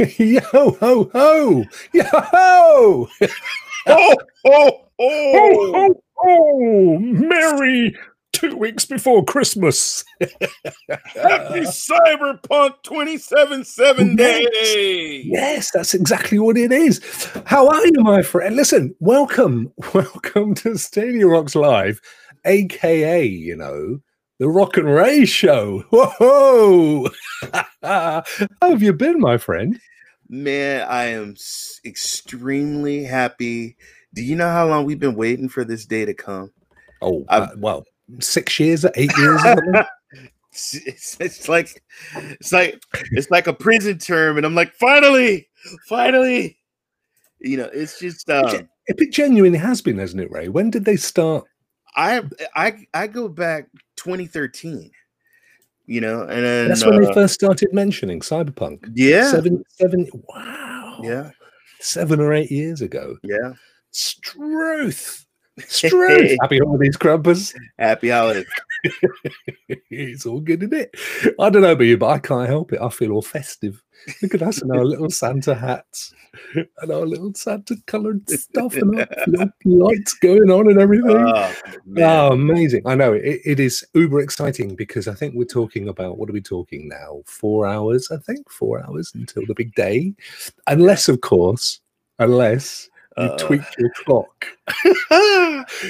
Yo ho ho! Yo ho! Oh, oh, Oh, oh. oh, oh! Merry two weeks before Christmas. Happy Cyberpunk 277 Yes. day. Yes, that's exactly what it is. How are you, my friend? Listen, welcome, welcome to Stadia Rocks Live, aka, you know, the Rock and Ray Show. Whoa! How have you been, my friend? Man, I am extremely happy. Do you know how long we've been waiting for this day to come? Oh, uh, well, six years, eight years. It's, it's, like it's like it's like a prison term, and I'm like, finally, finally. You know, it's just um, If it genuinely has been, hasn't it, Ray? When did they start? I I I go back 2013. You know, and then That's when they uh, first started mentioning cyberpunk. yeah, Seven, seven. Wow. yeah, Seven or eight years ago. yeah. Struth. Struth. Happy holidays, Krampus. Happy holidays. it's all good, isn't it? I don't know about you, but I can't help it. I feel all festive. Look at us in our little Santa hats and our little Santa coloured stuff and our little lights going on and everything. Oh. Oh, amazing. I know it, it is uber exciting because I think we're talking about what are we talking now? Four hours, I think, four hours until the big day. Unless, of course, unless you Uh, tweak your clock.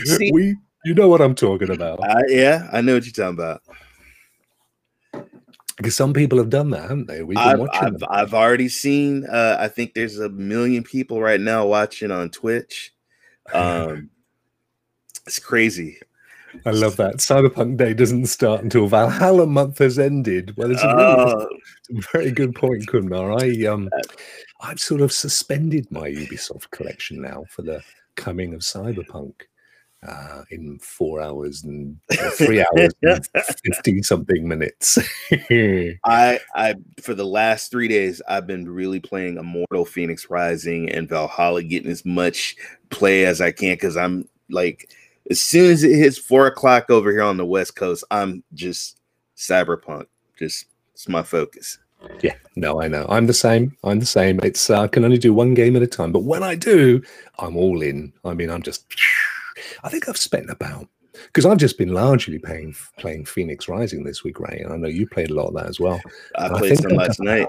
See, we you know what I'm talking about. I, yeah, I know what you're talking about. Because some people have done that, haven't they? We've been I've, watching I've. I've already seen. Uh, I think there's a million people right now watching on Twitch. Um, it's crazy. I love that. Cyberpunk Day doesn't start until Valhalla month has ended. Well, it's a really Uh, very good point, Kumnar. I um I've sort of suspended my Ubisoft collection now for the coming of Cyberpunk uh, in four hours and three hours and fifty something minutes. I, I, for the last three days, I've been really playing Immortal Fenyx Rising and Valhalla, getting as much play as I can because I'm like, as soon as it hits four o'clock over here on the West Coast, I'm just Cyberpunk. Just it's my focus. yeah, no, I know. I'm the same. I'm the same. It's uh, I can only do one game at a time, but when I do, I'm all in. I mean, I'm just. I think I've spent about because I've just been largely playing playing Fenyx Rising this week, Ray, and I know you played a lot of that as well. I And played some last night.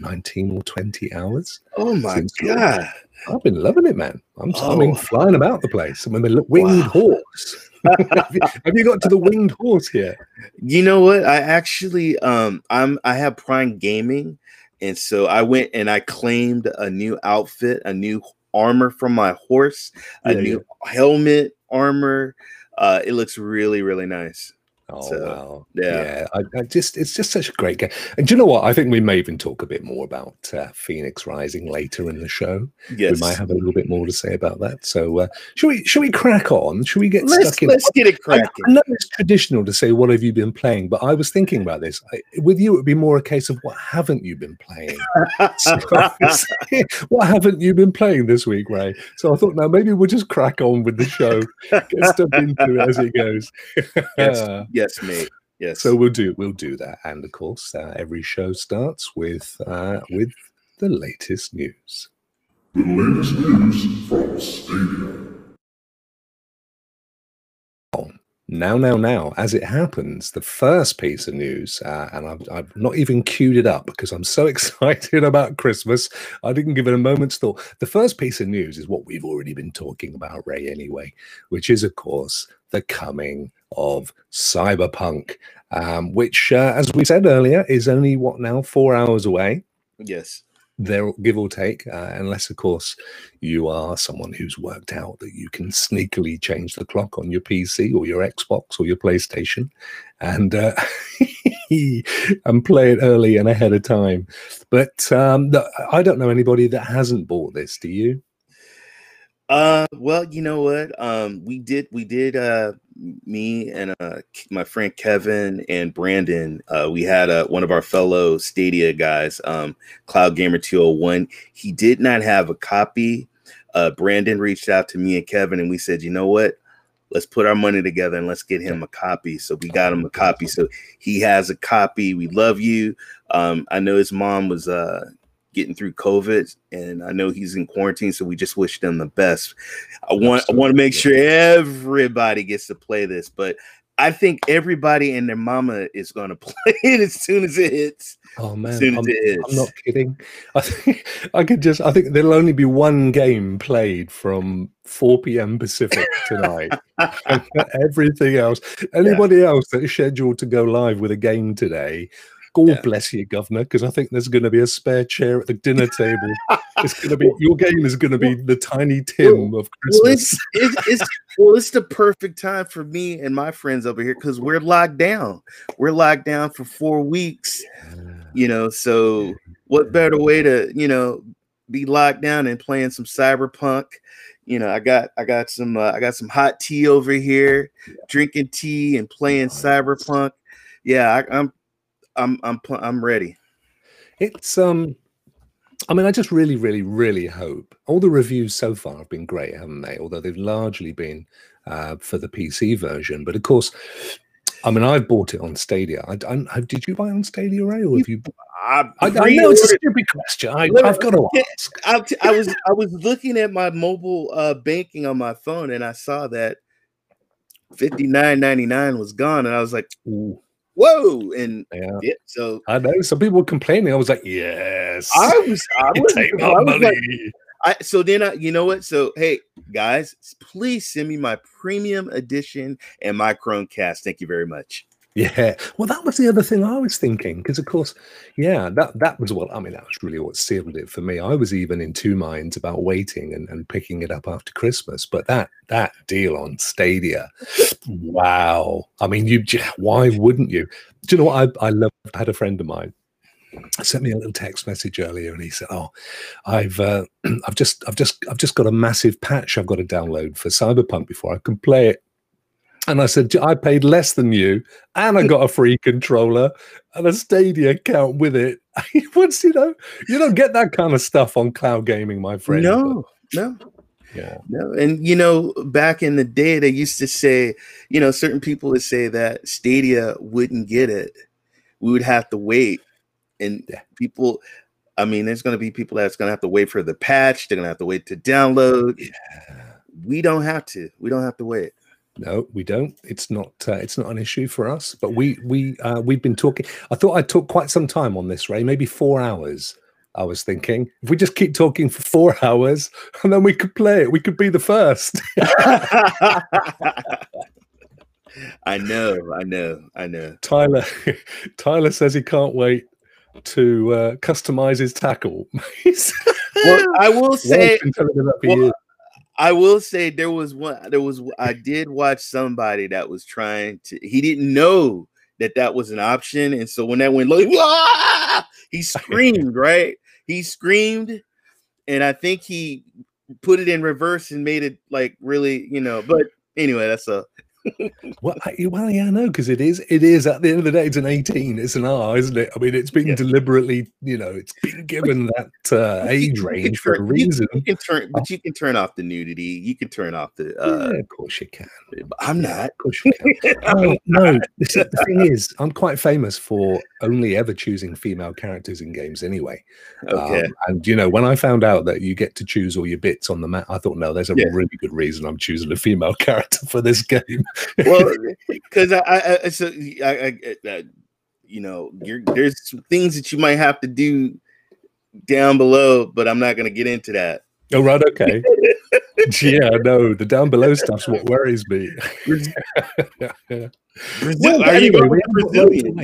19 or 20 hours. Oh my god! I've been loving it, man. I'm, I mean, Oh. flying about the place. I'm the winged Wow. horse. have, you, have you got to the winged horse yet? You know what? I actually um I'm I have Prime Gaming, and so I went and I claimed a new outfit, a new armor from my horse, a Yeah, new helmet armor. Uh, it looks really really nice. Oh So, wow, yeah. I, I just it's just such a great game. And do you know what? I think we may even talk a bit more about uh, Fenyx Rising later in the show. Yes, We might have a little bit more to say about that. So, uh, should we should we crack on? Should we get let's stuck in? let's get it I, cracking. I know it's traditional to say what have you been playing, but I was thinking about this. I, with you, it would be more a case of what haven't you been playing. So, what haven't you been playing this week, Ray? So I thought, now maybe we'll just crack on with the show, get stuck into it as it goes. yes, yes, mate. Yes. so we'll do we'll do that, and of course, uh, every show starts with uh, with the latest news. The latest news from Stadia. Now, now, now, as it happens, the first piece of news, uh, and I've, I've not even queued it up because I'm so excited about Christmas, I didn't give it a moment's thought. The first piece of news is what we've already been talking about, Ray, anyway, which is, of course, the coming of Cyberpunk, um, which, uh, as we said earlier, is only what now, four hours away yes. There give or take uh, unless of course you are someone who's worked out that you can sneakily change the clock on your pc or your xbox or your playstation and uh, and play it early and ahead of time. But um i don't know anybody that hasn't bought this. Do you? Uh, well, you know what? Um, we did, we did, uh, me and uh, my friend Kevin and Brandon, uh, we had uh, one of our fellow Stadia guys, um, Cloud Gamer 201. He did not have a copy. Uh, Brandon reached out to me and Kevin, and we said, you know what? Let's put our money together and let's get him a copy. So we got him a copy. So he has a copy. We love you. Um, I know his mom was uh getting through COVID, and I know he's in quarantine, so we just wish them the best. I want Absolutely. I want to make sure everybody gets to play this, but I think everybody and their mama is going to play it as soon as it hits. Oh man, I'm, I'm, not kidding. I think I could just. I think there'll only be one game played from 4 p.m. Pacific tonight. everything else, anybody yeah. else that is scheduled to go live with a game today, God yeah. bless you, Governor, because I think there's going to be a spare chair at the dinner table. it's going to be your game is going to be the Tiny Tim of Christmas. Well, it's, it's, it's, well, it's the perfect time for me and my friends over here because we're locked down. We're locked down for four weeks. You know, so what better way to you know be locked down and playing some cyberpunk? You know, I got I got some uh, I got some hot tea over here, drinking tea and playing cyberpunk. Yeah, I, I'm I'm I'm I'm ready. It's um I mean, I just really, really, really hope all the reviews so far have been great, haven't they? Although they've largely been uh, for the PC version. But of course, I mean, I've bought it on Stadia. I, I, did you buy on Stadia, Ray, or have you? I, I, I know it's a stupid question. I, have got to ask. I, I, was I was looking at my mobile uh, banking on my phone, and I saw that fifty nine ninety nine was gone, and I was like, Ooh whoa and yeah. yeah. so i know some people were complaining i was like yes i was i was, I was like, I, so then I, you know what? So hey, guys, please send me my premium edition and my Chromecast. Thank you very much. Yeah. Well, that was the other thing I was thinking because, of course, yeah, that that was what I mean. That was really what sealed it for me. I was even in two minds about waiting and, and picking it up after Christmas, but that that deal on Stadia, wow! I mean, you why wouldn't you? Do you know what I I love? I had a friend of mine sent me a little text message earlier and he said oh i've uh, i've just i've just i've just got a massive patch i've got to download for cyberpunk before i can play it and I said, I paid less than you, and I got a free controller and a Stadia account with it. Once you know, you don't get that kind of stuff on cloud gaming, my friend. No, but, no, yeah, no. And you know, back in the day, they used to say, you know, certain people would say that Stadia wouldn't get it. We would have to wait, and people. I mean, there's going to be people that's going to have to wait for the patch. They're going to have to wait to download. Yeah. We don't have to. We don't have to wait. No, we don't. It's not. Uh, it's not an issue for us. But we we uh, we've been talking. I thought I took quite some time on this, Ray. Maybe four hours. I was thinking if we just keep talking for four hours and then we could play it, we could be the first. I know, I know, I know. Tyler, Tyler says he can't wait to uh, customize his tackle. well, I will say, well, I will say there was one. There was I did watch somebody that was trying to. He didn't know that that was an option, and so when that went low, he ah! screamed. right, he screamed, and I think he put it in reverse and made it like really, you know. But anyway, that's a well, I, well, yeah, I know because it is. It is at the end of the day, it's an eighteen. It's an R, isn't it? I mean, it's been yeah. deliberately, you know, it's been given that uh, age range for a reason. You, can turn, but you can turn off the nudity. You can turn off the. Uh, yeah, of course you can. I'm not. Of course you can. oh, no, the thing is, I'm quite famous for only ever choosing female characters in games, anyway. Okay. Um, and you know, when I found out that you get to choose all your bits on the map, I thought, no, there's a yeah. really good reason I'm choosing a female character for this game well, because I, I, I, so I, I, you know, there's things that you might have to do down below, but I'm not going to get into that. Oh, right. Okay. yeah, no, the down below stuff's what worries me. yeah, yeah. Well, anyway, we, Brazilian?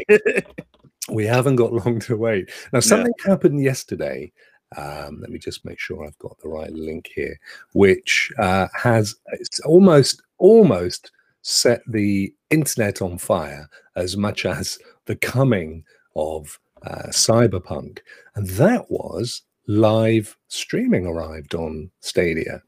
we haven't got long to wait. Now, something no. happened yesterday. Um, let me just make sure I've got the right link here, which uh, has it's almost almost set the internet on fire as much as the coming of uh, cyberpunk. And that was live streaming arrived on Stadia,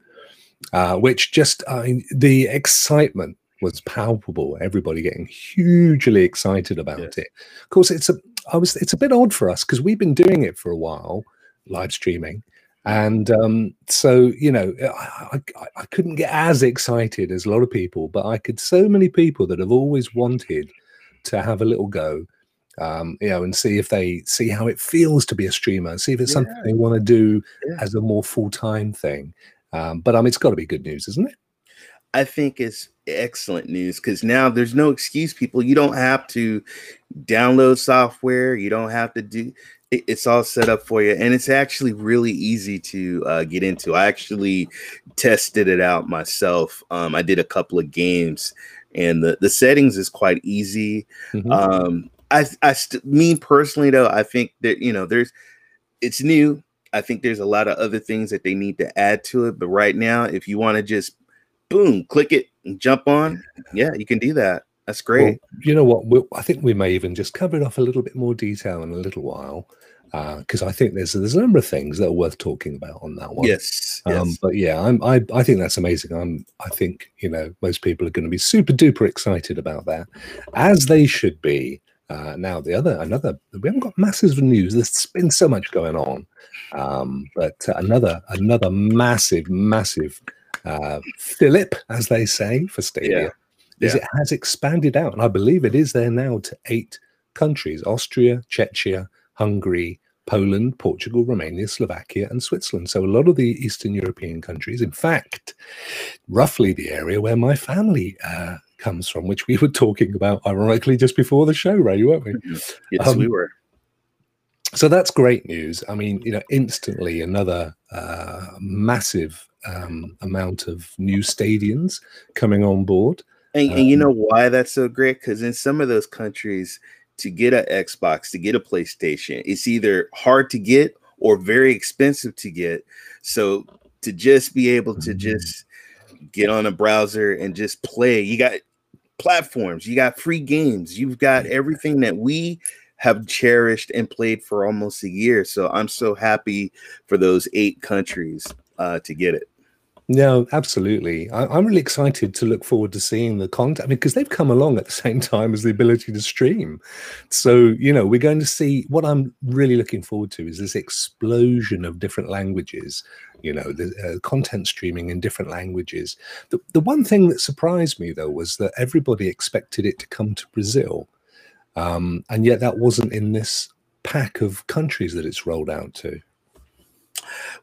uh, which just uh, the excitement was palpable. Everybody getting hugely excited about it. Of course, it's a I was it's a bit odd for us because we've been doing it for a while, live streaming, and um, so, you know, I, I, I, couldn't get as excited as a lot of people, but I could so many people that have always wanted to have a little go um, you know, and see if they see how it feels to be a streamer, see if it's something they want to do Yeah. as a more full time thing. Um, but I mean, it's got to be good news, isn't it? I think it's excellent news because now there's no excuse, people. You don't have to download software. You don't have to do it's all set up for you. And it's actually really easy to uh, get into. I actually tested it out myself. Um, I did a couple of games and the, the settings is quite easy. Mhm. Um, I, I, st- me personally though, I think that you know, there's, it's new. I think there's a lot of other things that they need to add to it. But right now, if you want to just boom, click it and jump on, yeah, you can do that. That's Well, great. you know what? We'll, I think we may even just cover it off a little bit more detail in a little while because I think there's there's a number of things that are worth talking about on that one. yes, Um, yes. but yeah, I'm, I I think that's amazing. I'm I think you know most people are going to be super duper excited about that, as they should be. Uh, now the other another we haven't got masses of news. There's been so much going on, um, but uh, another another massive massive uh, fillip, as they say for Stadia, is Yeah. it has expanded out, and I believe it is there now to eight countries: Austria, Czechia, Hungary, Poland, Portugal, Romania, Slovakia, and Switzerland. So a lot of the Eastern European countries, in fact, roughly the area where my family uh, comes from, which we were talking about ironically just before the show, Ray, weren't we? yes, we um, were. So that's great news. I mean, you know, instantly another uh, massive um, amount of new Stadians coming on board. And, and you um, know why that's so great? Because in some of those countries, to get an Xbox, to get a PlayStation, it's either hard to get or very expensive to get. So to just be able to Mhm. just get on a browser and just play, you got platforms, you got free games, you've got everything that we have cherished and played for almost a year. So I'm so happy for those eight countries uh, to get it. No, absolutely. I, I'm really excited to look forward to seeing the content because they've come along at the same time as the ability to stream. So, you know, we're going to see what I'm really looking forward to is this explosion of different languages, you know, the uh, content streaming in different languages. The, the one thing that surprised me, though, was that everybody expected it to come to Brazil. Um, and yet that wasn't in this pack of countries that it's rolled out to.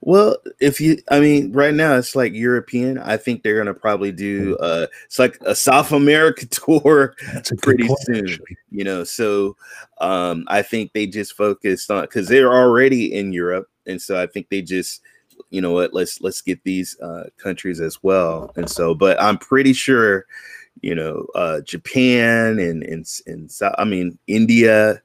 Well, if you, I mean, right now it's like European. I think they're gonna probably do. Uh, it's like a South America tour, Pretty point, soon. actually. you know. So, um, I think they just focused on because they're already in Europe, and so I think they just, you know what, let's let's get these uh, countries as well. And so, but I'm pretty sure, you know, uh, Japan and and and I mean India,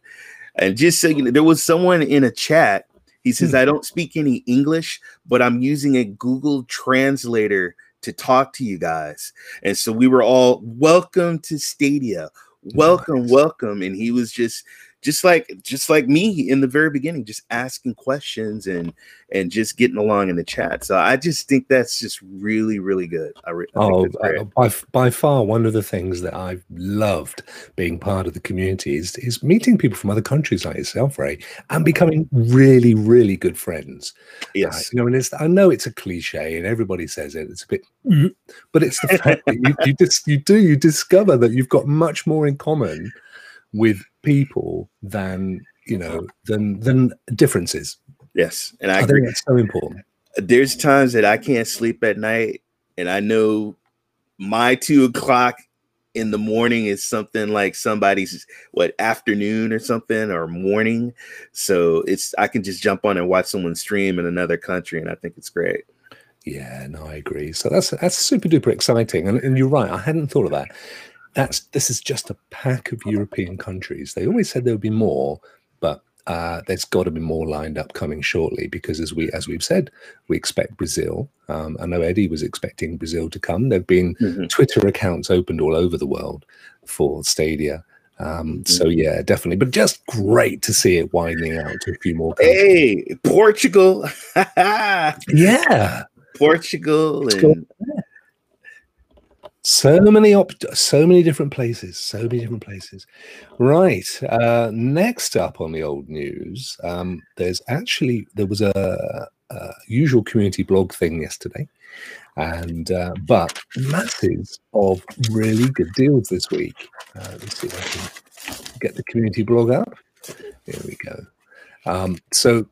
and just so you know, there was someone in a chat. He says, Hmm. I don't speak any English, but I'm using a Google translator to talk to you guys. And so we were all welcome to Stadia. Welcome, Nice. welcome. And he was just just like just like me in the very beginning, just asking questions and and just getting along in the chat. So I just think that's just really, really good. I, re- I Oh, uh, by, by far, one of the things that I've loved being part of the community is, is meeting people from other countries like yourself, Ray, and becoming really, really good friends. Uh, yes. you know, and it's, I know it's a cliche and everybody says it, it's a bit, but it's the fact that you, you, just, you do, you discover that you've got much more in common with people than, you know, than, than differences. Yes. And I, I, think that's so important. there's times that I can't sleep at night, and I know my two o'clock in the morning is something like somebody's what afternoon or something or morning. So it's I can just jump on and watch someone stream in another country, and I think it's great. Yeah, no, I agree. So that's that's super duper exciting, and, and you're right. I hadn't thought of that. That's this is just a pack of European countries. They always said there would be more, but uh, there's got to be more lined up coming shortly because, as we as we've said, we expect Brazil. Um, I know Eddie was expecting Brazil to come. There've been Mhm. Twitter accounts opened all over the world for Stadia. Um, So yeah, definitely. But just great to see it widening out to a few more countries. Hey, Portugal, Yeah. Portugal, and So many op- so many different places, so many different places. Right. Uh, next up on the old news, um, there's actually there was a, a usual community blog thing yesterday, and uh, but masses of really good deals this week. Uh, let's see if I can get the community blog up. Here we go. Um, so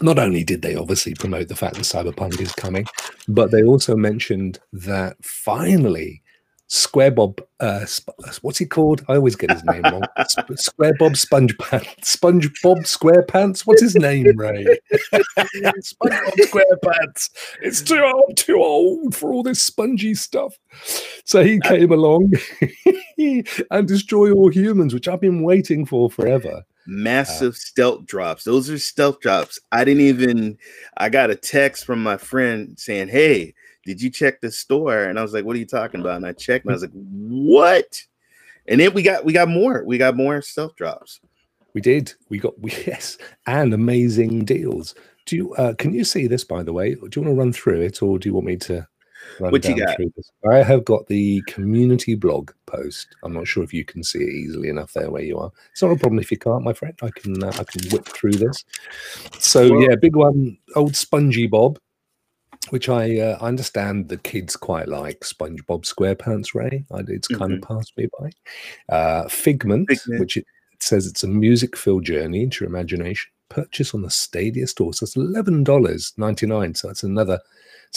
not only did they obviously promote the fact that Cyberpunk is coming, but they also mentioned that finally Square Bob, uh, Sp- what's he called? I always get his name wrong. Sp- Square Bob Sponge Pants, Sponge Bob Square What's his name, Ray? Sponge Bob Square It's too old, too old for all this spongy stuff. So he came along and destroy all humans, which I've been waiting for forever. Massive stealth drops. Those are stealth drops. I didn't even. I got a text from my friend saying, "Hey, did you check the store?" And I was like, "What are you talking about?" And I checked, and I was like, "What?" And then we got we got more. We got more stealth drops. We did. We got we, yes, and amazing deals. Do you? Uh, can you see this, by the way? Do you want to run through it, or do you want me to? What you got? I have got the community blog post. I'm not sure if you can see it easily enough there where you are. It's not a problem if you can't, my friend. I can uh, I can whip through this. So Well- yeah, big one, old Spongy Bob, which I uh, I understand the kids quite like SpongeBob SquarePants. Ray, I, it's kind of passed me by. Uh, Figment, Mm-hmm. Figment. which it, it says it's a music-filled journey into your imagination. Purchase on the Stadia store. So it's eleven dollars ninety nine. So that's another.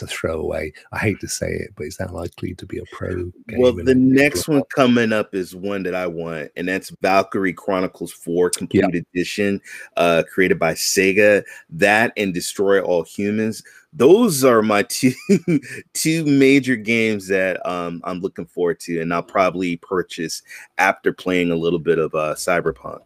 It's throw away. I hate to say it, but is that likely to be a pro game? Well, the next one coming up is one that I want, and that's Valkyria Chronicles 4 Complete Edition, uh, created by Sega. That and Destroy All Humans. Those are my two two major games that um, I'm looking forward to, and I'll probably purchase after playing a little bit of uh, Cyberpunk.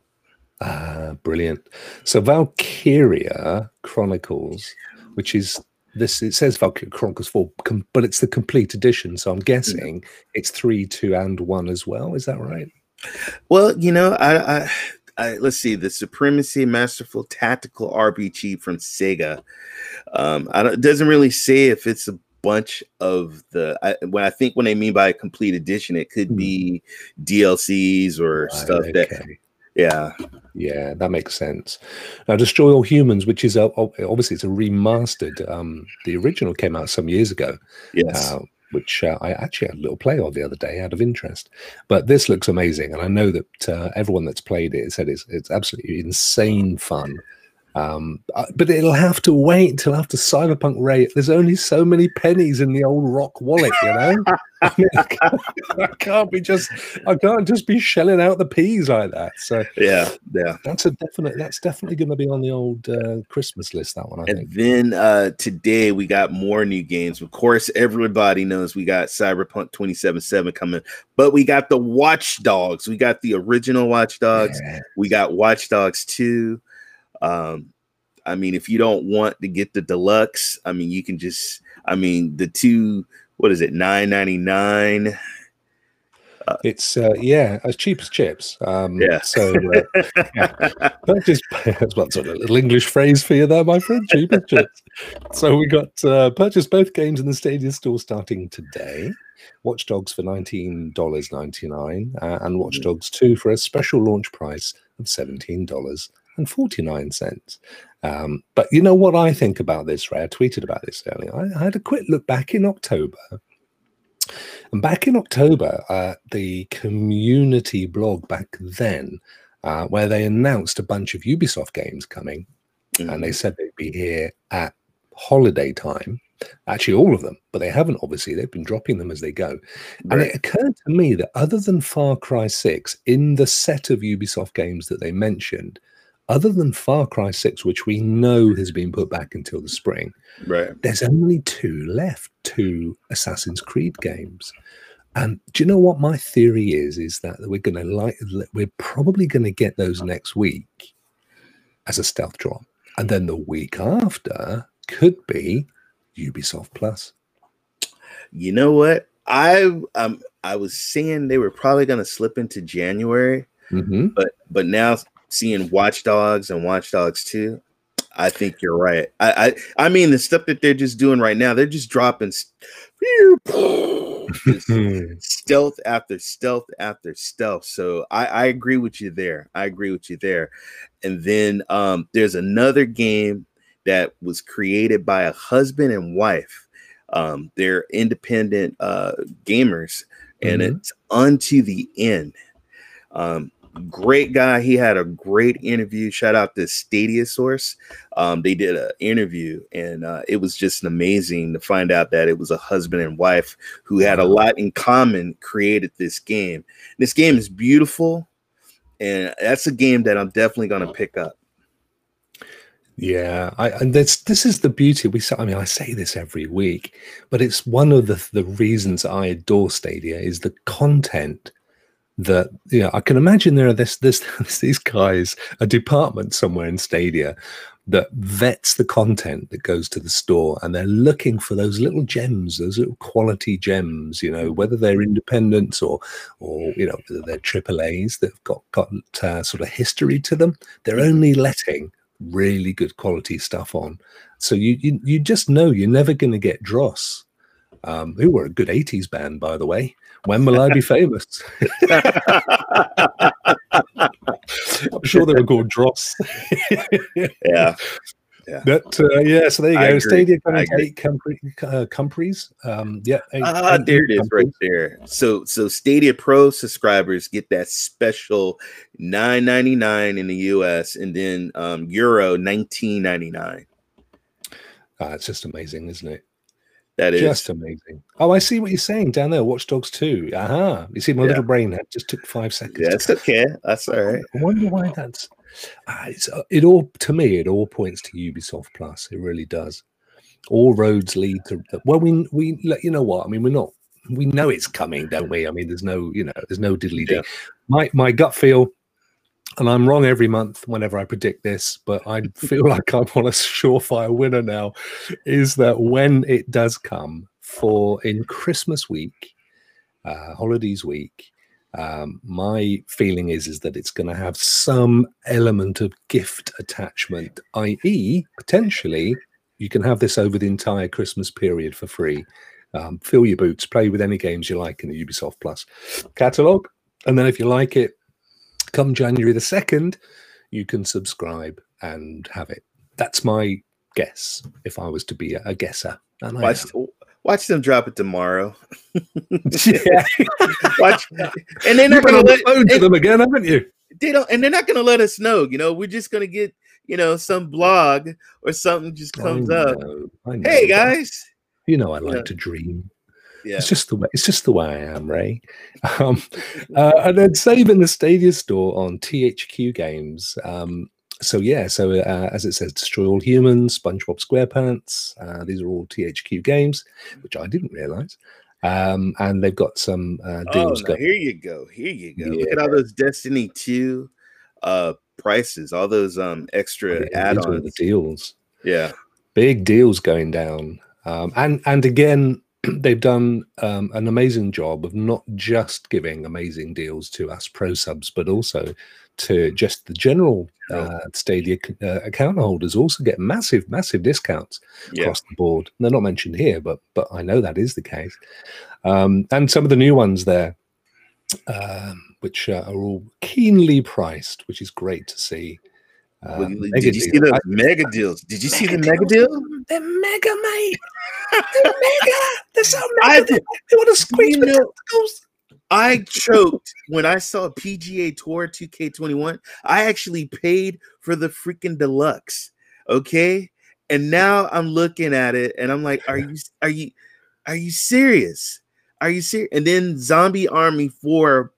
Ah, brilliant. So Valkyria Chronicles, which is this, it says Valkyria Chronicles 4, com- but it's the complete edition. So I'm guessing it's 3, 2, and 1 as well. Is that right? Well, you know, I, I, I let's see the Supremacy Masterful Tactical RPG from Sega. Um, I don't, it doesn't really say if it's a bunch of the. I, when I think when they mean by a complete edition, it could Hmm. be DLCs or Right, stuff that. Yeah, Yeah, that makes sense. Now, Destroy All Humans, which is a, obviously it's a remastered. Um, the original came out some years ago, yes, uh, which uh, I actually had a little play of the other day out of interest. But this looks amazing, and I know that uh, everyone that's played it said it's it's absolutely insane fun. Um, uh, but it'll have to wait until after Cyberpunk Ray. There's only so many pennies in the old rock wallet, you know. I, mean, I, can't, I can't be just I can't just be shelling out the peas like that. So yeah, yeah. that's a definite. That's definitely going to be on the old uh, Christmas list. That one, I And think. then uh, today we got more new games. Of course, everybody knows we got Cyberpunk 2077 coming, but we got the Watch Dogs. We got the original Watch Dogs. Yeah. We got Watch Dogs 2. Um, I mean, if you don't want to get the deluxe, I mean, you can just, I mean, the two, what is it, nine ninety nine? It's uh, yeah, as cheap as chips. Um, Yeah. So uh, purchase. That's what sort of little English phrase for you there, my friend. Cheap as chips. So we got uh, purchase both games in the Stadia store starting today. Watch Dogs for nineteen dollars ninety nine, uh, and Watch Mm. Dogs Two for a special launch price of seventeen dollars and forty nine cents. Um, but you know what I think about this, Ray? I tweeted about this earlier. I, I had a quick look back in October. And back in October, uh, the community blog back then, uh, where they announced a bunch of Ubisoft games coming, and they said they'd be here at holiday time. Actually, all of them, but they haven't. Obviously, they've been dropping them as they go. And it occurred to me that other than Far Cry 6, in the set of Ubisoft games that they mentioned, other than Far Cry 6, which we know has been put back until the spring, right. there's only two left, two Assassin's Creed games. And do you know what my theory is? Is that we're going to like, we're probably going to get those next week as a stealth drop. And then the week after could be Ubisoft Plus. You know what? I um I was saying they were probably gonna slip into January, hmm but but now seeing Watch Dogs and Watch Dogs 2, I think you're right. I I, I mean the stuff that they're just doing right now, they're just dropping stealth after stealth after stealth. So I, I agree with you there. I agree with you there. And then um, there's another game that was created by a husband and wife. Um, they're independent uh, gamers, and Mhm. it's unto the end. Um, great guy. He had a great interview. Shout out to Stadia Source. Um, they did an interview, and uh, it was just amazing to find out that it was a husband and wife who had a lot in common created this game. This game is beautiful, and that's a game that I'm definitely going to pick up. Yeah, I, and this this is the beauty. We I mean, I say this every week, but it's one of the the reasons I adore Stadia is the content that yeah. I can imagine there are this this these guys a department somewhere in Stadia that vets the content that goes to the store, and they're looking for those little gems, those little quality gems. You know, whether they're independents or or you know whether they're triple A's that've got got uh, sort of history to them. They're only letting really good quality stuff on. So you you, you just know you're never going to get Dross, um, who were a good 80s band, by the way. When will I be famous? I'm sure they were called Dross. yeah. Yeah. But uh, yeah, so there you I go. Stadia coming to eight company, uh, companies. Um, yeah, eight, Ah, eight there it is right there. So so Stadia Pro subscribers get that special 9.99 in the US and then um Euro 19.99. Ah, it's just amazing, isn't it? That is Just amazing. Oh, I see what you're saying down there. Watch Dogs 2. Aha. You see, my Yeah. little brain had just took five seconds. that's okay. That's all right. I wonder why that's. Ah, it's, uh, it all to me. It all points to Ubisoft Plus. It really does. All roads lead to. Well, we we you know what I mean. We're not. We know it's coming, don't we? I mean, there's no you know, there's no diddly. Yeah. My my gut feel, and I'm wrong every month whenever I predict this, but I feel like I'm on a surefire winner now. Is that when it does come for in Christmas week, uh, holidays week, um, my feeling is is that it's going to have some element of gift attachment, i.e., potentially you can have this over the entire Christmas period for free. Um, fill your boots, play with any games you like in the Ubisoft Plus catalog, and then if you like it, come January the second, you can subscribe and have it. That's my guess. If I was to be a, a guesser, and I Watch watch them drop it tomorrow. yeah, Watch and they're not gonna let phone to them again, haven't you? they don't and they're not gonna let us know. You know, we're just gonna get, you know, some blog or something just comes I up. Know, Hey guys. You know I like Yeah. to dream. Yeah. It's just the way it's just the way I am, Ray. Um, uh, and then saving the Stadia store on THQ Games. Um, so yeah, so uh, as it says, Destroy All Humans, SpongeBob SquarePants. Uh, these are all THQ games, which I didn't realize. Um, and they've got some uh, Oh, deals going. here you go. Here you go. Look at all those Destiny 2 uh prices, all those um extra These are the deals. Yeah. big deals going down um, and and again they've done um, an amazing job of not just giving amazing deals to us pro subs but also to just the general uh, stadia uh, account holders also get massive massive discounts Yeah. across the board. They're not mentioned here but but i know that is the case. Um, and some of the new ones there um, which uh, are all keenly priced which is great to see Well, Um, did mega you see deals. those I- mega deals? Did you see the Mega mega deals. deal? They're mega, mate. They're mega. They're so I- mega. they want to squeeze You know- tentacles. I choked when I saw PGA Tour 2K21. I actually paid for the freaking deluxe. Okay. And now I'm looking at it and I'm like, are you are you are you serious? Are you serious? And then Zombie Army 4,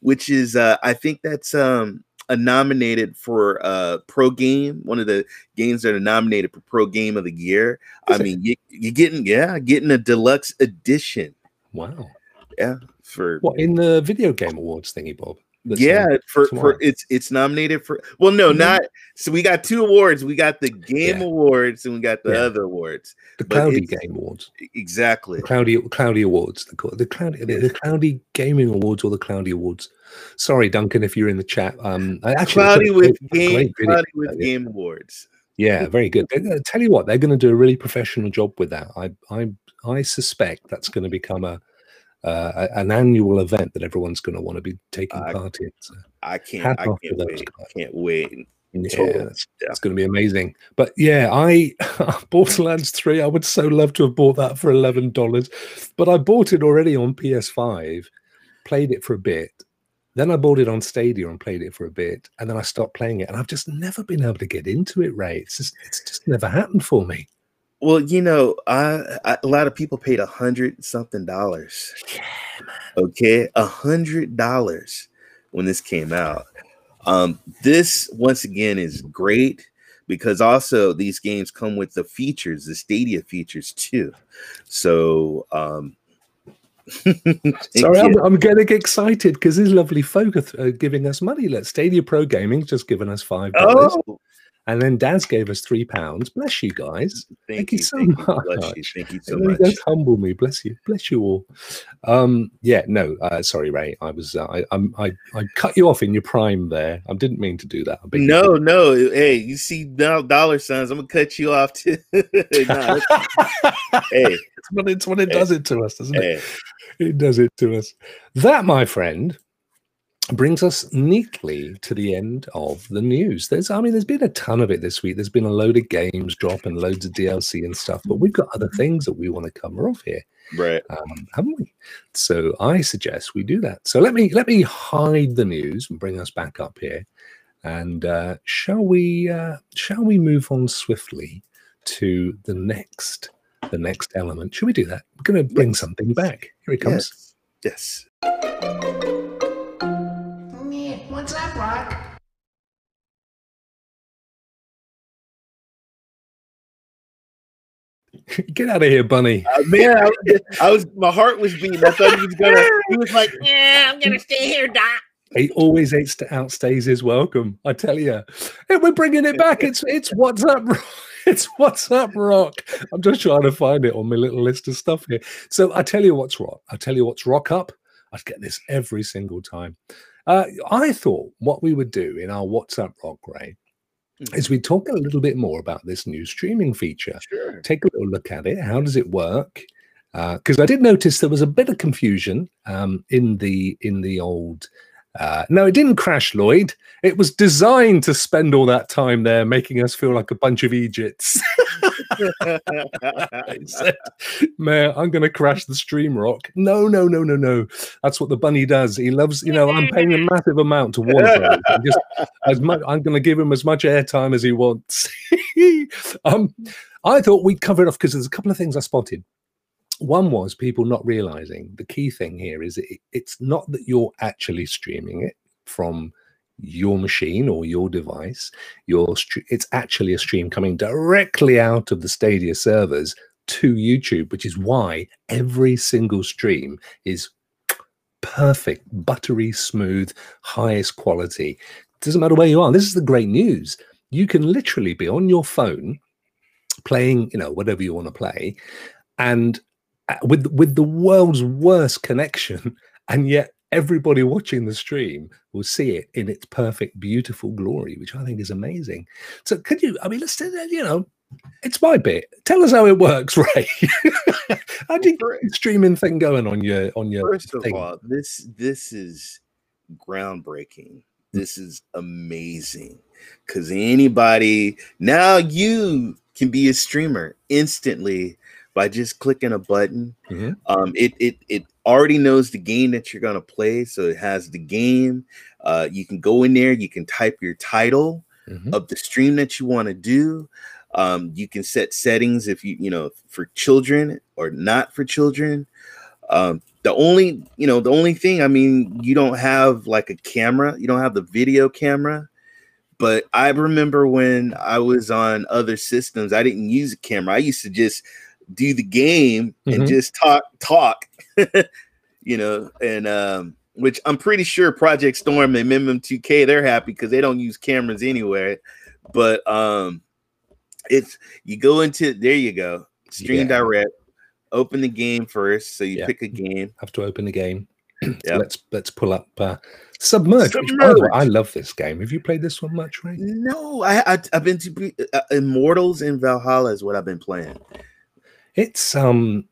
which is uh I think that's um a nominated for uh pro game, one of the games that are nominated for pro game of the year. I Is it? mean, you, you're getting yeah, getting a deluxe edition Wow. Yeah. For What in the video game awards thingy, Bob? Yeah on for, for it's it's nominated for well no Mhm. not so we got two awards we got the game Yeah. awards and we got the Yeah. other awards the Cloudy Game Awards. exactly The Cloudy Cloudy Awards. The the Cloudy the, the Cloudy Gaming Awards or the Cloudy Awards. Sorry, Duncan, if you're in the chat. Um, I actually cloudy with game great cloudy with it. game awards Yeah, very good. Gonna- tell you what, they're going to do a really professional job with that. I I I suspect that's going to become a uh, an annual event that everyone's going to want to be taking I- part in. So, i can't i can't wait guys. can't wait yeah, that's going to be amazing. But yeah, I Borderlands Three. I would so love to have bought that for eleven dollars, but I bought it already on PS5, played it for a bit, Then I bought it on Stadia and played it for a bit, and then I stopped playing it, and I've just never been able to get into it. Ray, it's just it's just never happened for me. Well, you know, I, I a lot of people paid a hundred something dollars. Yeah, Okay, a hundred dollars when this came out. Um, this once again is great because also these games come with the features, the Stadia features too. So, um, Sorry, I'm, I'm getting excited because these lovely folk are, th- are giving us money. Let Stadia Pro Gaming just given us five dollars, oh, and then Daz gave us three pounds. Bless you guys. thank, Thank you you, so thank you, bless you, much. thank you so much. does humble me. Bless you. Bless you all. Um, yeah, no, uh, sorry, Ray. I was uh, I, I'm, I I cut you off in your prime there. I didn't mean to do that. No, no, hey, you see dollar signs, I'm gonna cut you off too. Nah, hey, it's what it's what it does it to us, doesn't it? It does it to us. That, my friend, brings us neatly to the end of the news. There's, I mean, there's been a ton of it this week. There's been a load of games drop and loads of DLC and stuff, but we've got other things that we want to cover off here, right. um, haven't we? So I suggest we do that. So let me let me hide the news and bring us back up here, and uh, shall we uh, shall we move on swiftly to the next the next element? Should we do that? We're going to bring Yes. something back. Here it comes. Yes. Yes. Yeah, what's up, Rock? Get out of here, Bunny. Uh, man, I, was- I was my heart was beating. I thought he was gonna. He was like, Yeah, I'm gonna stay here, Doc. He always hates to outstays his welcome. I tell you, hey, we're bringing it back. It's it's what's up. It's what's up, rock. I'm just trying to find it on my little list of stuff here. So I tell you what's rock. I tell you what's rock up. I get this every single time. Uh, I thought what we would do in our What's Up Rock, Ray, is we talk a little bit more about this new streaming feature. sure. take a little look at it. How does it work? Because I did notice there was a bit of confusion um, in the in the old. Uh, no, it didn't crash, Lloyd. It was designed to spend all that time there, making us feel like a bunch of Egypts. Said, Man, I'm going to crash the stream rock. No, no, no, no, no. That's what the bunny does. He loves, you know, I'm paying a massive amount to Warner just as much. I'm going to give him as much airtime as he wants. um, I thought we'd cover it off because there's a couple of things I spotted. One was people not realizing the key thing here is it, it's not that you're actually streaming it from your machine or your device. Your it's actually a stream coming directly out of the Stadia servers to YouTube, which is why every single stream is perfect, buttery smooth, highest quality. Doesn't matter where you are. This is the great news. You can literally be on your phone playing, you know, whatever you want to play, and Uh, with with the world's worst connection, and yet everybody watching the stream will see it in its perfect, beautiful glory, which I think is amazing. So, could you? I mean, let's. Uh, you know, it's my bit. Tell us how it works, Ray. how do you get the streaming thing going on your on your First of all, this this is groundbreaking. Hmm. This is amazing because anybody now you can be a streamer instantly by just clicking a button. Mhm. Um, it it it already knows the game that you're gonna play, so it has the game. Uh, you can go in there, you can type your title Mhm. of the stream that you want to do. Um, you can set settings if you you know for children or not for children. Um, the only you know the only thing I mean you don't have like a camera, you don't have the video camera. But I remember when I was on other systems, I didn't use a camera. I used to just do the game and Mhm. just talk talk, you know, and um, which I'm pretty sure Project Storm and Minimum 2K they're happy because they don't use cameras anywhere. But um, it's you go into there you go stream Yeah. direct, open the game first, so you Yeah. pick a game. have to open the game. Yep. Let's let's pull up uh, Submerge. which, by the way, I love this game. Have you played this one much, right No, I, I I've been to uh, Immortals and Valhalla is what I've been playing. It's um,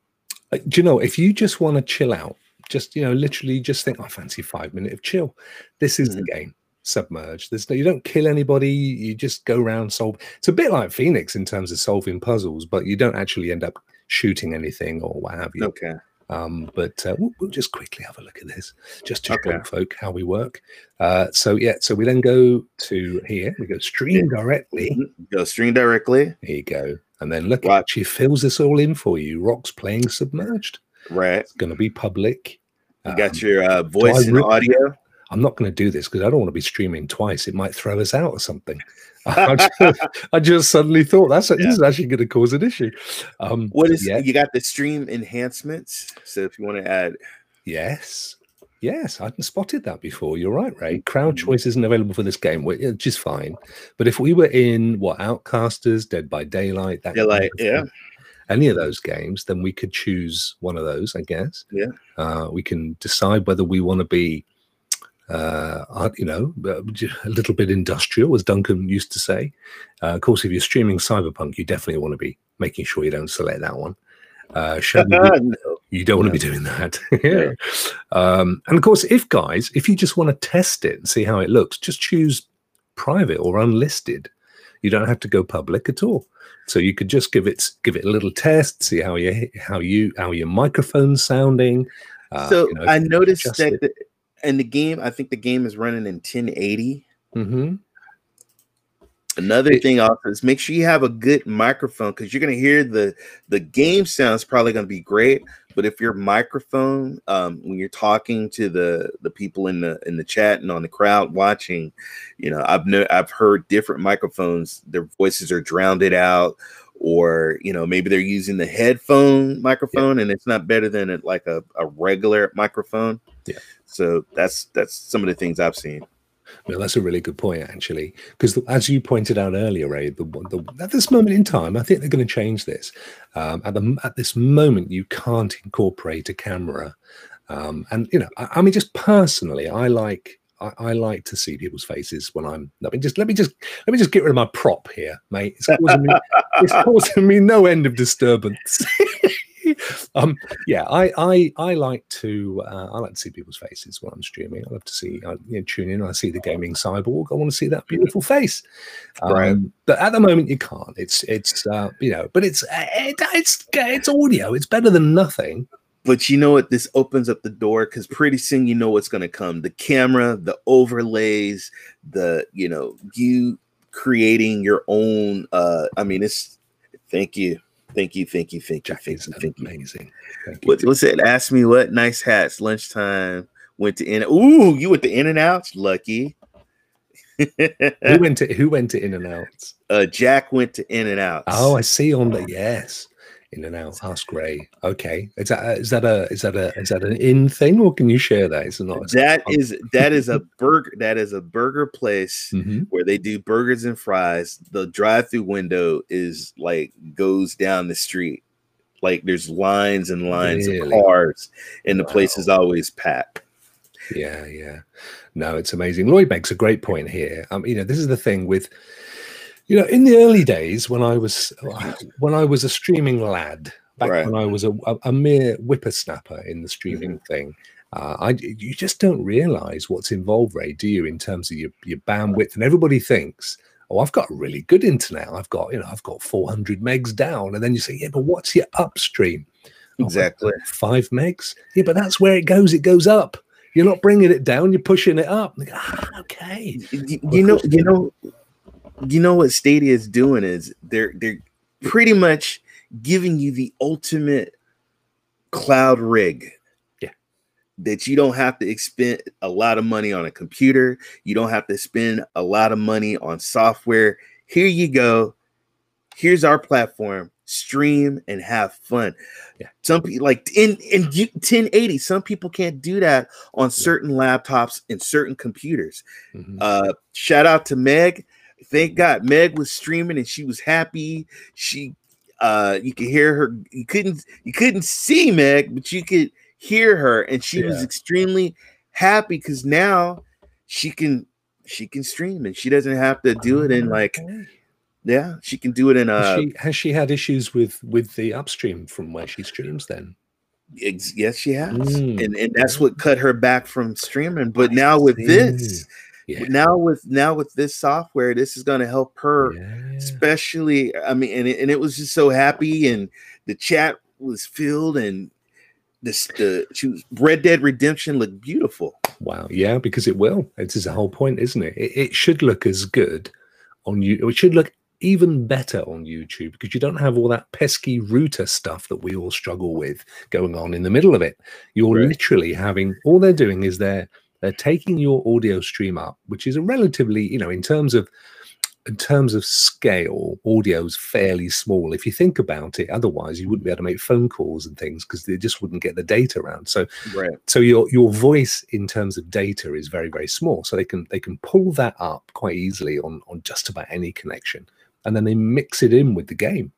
uh, do you know if you just want to chill out, just you know, literally just think, I fancy five minute of chill. This is the game. Submerge. There's no, you don't kill anybody. You just go around solve. It's a bit like Fenyx in terms of solving puzzles, but you don't actually end up shooting anything or what have you. Okay. Um, but uh, we'll, we'll just quickly have a look at this, just to Okay. show folk how we work. Uh, so yeah, so we then go to here. We go stream directly. Go stream directly. Here you go, and then look, Right. she fills this all in for you. Rocks playing submerged. Right. It's going to be public. You Um, got your uh, voice and audio. I'm not going to do this because I don't want to be streaming twice. It might throw us out or something. I, just, I just suddenly thought that's this is actually going to cause an issue. Um, What is yeah, you got the stream enhancements? So if you want to add, yes, yes, I hadn't spotted that before. You're right, Ray. Mm-hmm. Crowd choice isn't available for this game, which is fine. But if we were in what Outcasters, Dead by Daylight, that Yeah, kind of yeah. thing, any of those games, then we could choose one of those. I guess. Yeah. Uh, we can decide whether we want to be uh, you know, a little bit industrial, as Duncan used to say. Uh, of course, if you're streaming Cyberpunk, you definitely want to be making sure you don't select that one. Uh, you- No. You don't want to be doing that. yeah. Um, and of course, if guys, if you just want to test it and see how it looks, just choose private or unlisted. You don't have to go public at all. So you could just give it give it a little test, see how you how you how your microphone's sounding. Uh, so you know, I noticed that the, in the game, I think the game is running in 1080. Mhm. Another It- thing also is make sure you have a good microphone because you're gonna hear the the game sounds probably gonna be great, but if your microphone um, when you're talking to the the people in the in the chat and on the crowd watching, you know I've no, I've heard different microphones their voices are drowned out, or you know maybe they're using the headphone microphone and it's not better than it like a, a regular microphone. Yeah. So that's that's some of the things I've seen. No, that's a really good point, actually, because as you pointed out earlier, Ray, the, the, at this moment in time, I think they're going to change this. Um, at the at this moment, you can't incorporate a camera, um, and you know, I, I mean, just personally, I like I, I like to see people's faces when I'm. Let me just let me just let me just get rid of my prop here, mate. It's causing me, it's causing me no end of disturbance. um, yeah, I, I I like to uh, I like to see people's faces when I'm streaming. I love to see I you know, tune in. I see the gaming cyborg. I want to see that beautiful face. Um, Right. But at the moment, you can't. It's it's uh, you know, but it's uh, it, it's it's audio. It's better than nothing. But you know what? This opens up the door because pretty soon you know what's going to come. The camera, the overlays, the you know you creating your own. uh I mean, it's thank you, thank you, thank you, thank you, Jack thank you, thank you. amazing. Thank you. What, what's it? Ask me what nice hats. Lunchtime went to in. Ooh, you went to In and Outs. Lucky. who went to who went to In and Outs? uh, Jack went to In and Outs. Oh, I see on the yes. In and out, ask Ray. Okay, is that is that a is that a is that an in thing, or can you share that? It's not. that is that is a burger. That is a burger place. Mhm. where they do burgers and fries. The drive-through window is like goes down the street. Like there's lines and lines Really? of cars, and the place is always packed. Yeah, yeah. No, it's amazing. Lloyd makes a great point here. Um, you know, this is the thing with, you know, in the early days when I was when I was a streaming lad, back Right. when I was a, a, mere whippersnapper in the streaming thing. Uh, I you just don't realize what's involved, Ray, do you, in terms of your, your bandwidth? And everybody thinks, oh, I've got really good internet. I've got, you know, I've got 400 megs down. And then you say, yeah, but what's your upstream? Oh, Exactly. five megs. Yeah, but that's where it goes. It goes up. You're not bringing it down. You're pushing it up. Like, ah, okay. You, you know, you know, you know what Stadia is doing is they're they're pretty much giving you the ultimate cloud rig. Yeah. That you don't have to expend a lot of money on a computer. You don't have to spend a lot of money on software. Here you go. Here's our platform. Stream and have fun. Yeah. Some people like in in 1080. Some people can't do that on certain laptops and certain computers. Mhm. Uh, shout out to Meg. Thank God Meg was streaming and she was happy. She uh you could hear her, you couldn't you couldn't see Meg, but you could hear her, and she was extremely happy because now she can she can stream and she doesn't have to do it in like yeah, she can do it in has, uh she, has she had issues with with the upstream from where she streams then? yes, she has. Mm. And and that's what cut her back from streaming. But now with this, Yeah. now with now with this software, this is gonna help her yeah. especially i mean and it, and it was just so happy and the chat was filled and this the choose Red Dead Redemption looked beautiful. Wow. Yeah, because it will. It is the whole point, isn't it? It, it should look as good on you. It should look even better on YouTube because you don't have all that pesky router stuff that we all struggle with going on in the middle of it. You're Right. literally having all they're doing is they're they're taking your audio stream up, which is a relatively, you know, in terms of in terms of scale, audio is fairly small. If you think about it, otherwise you wouldn't be able to make phone calls and things because they just wouldn't get the data around. So Right. so your your voice in terms of data is very very small so they can they can pull that up quite easily on on just about any connection and then they mix it in with the game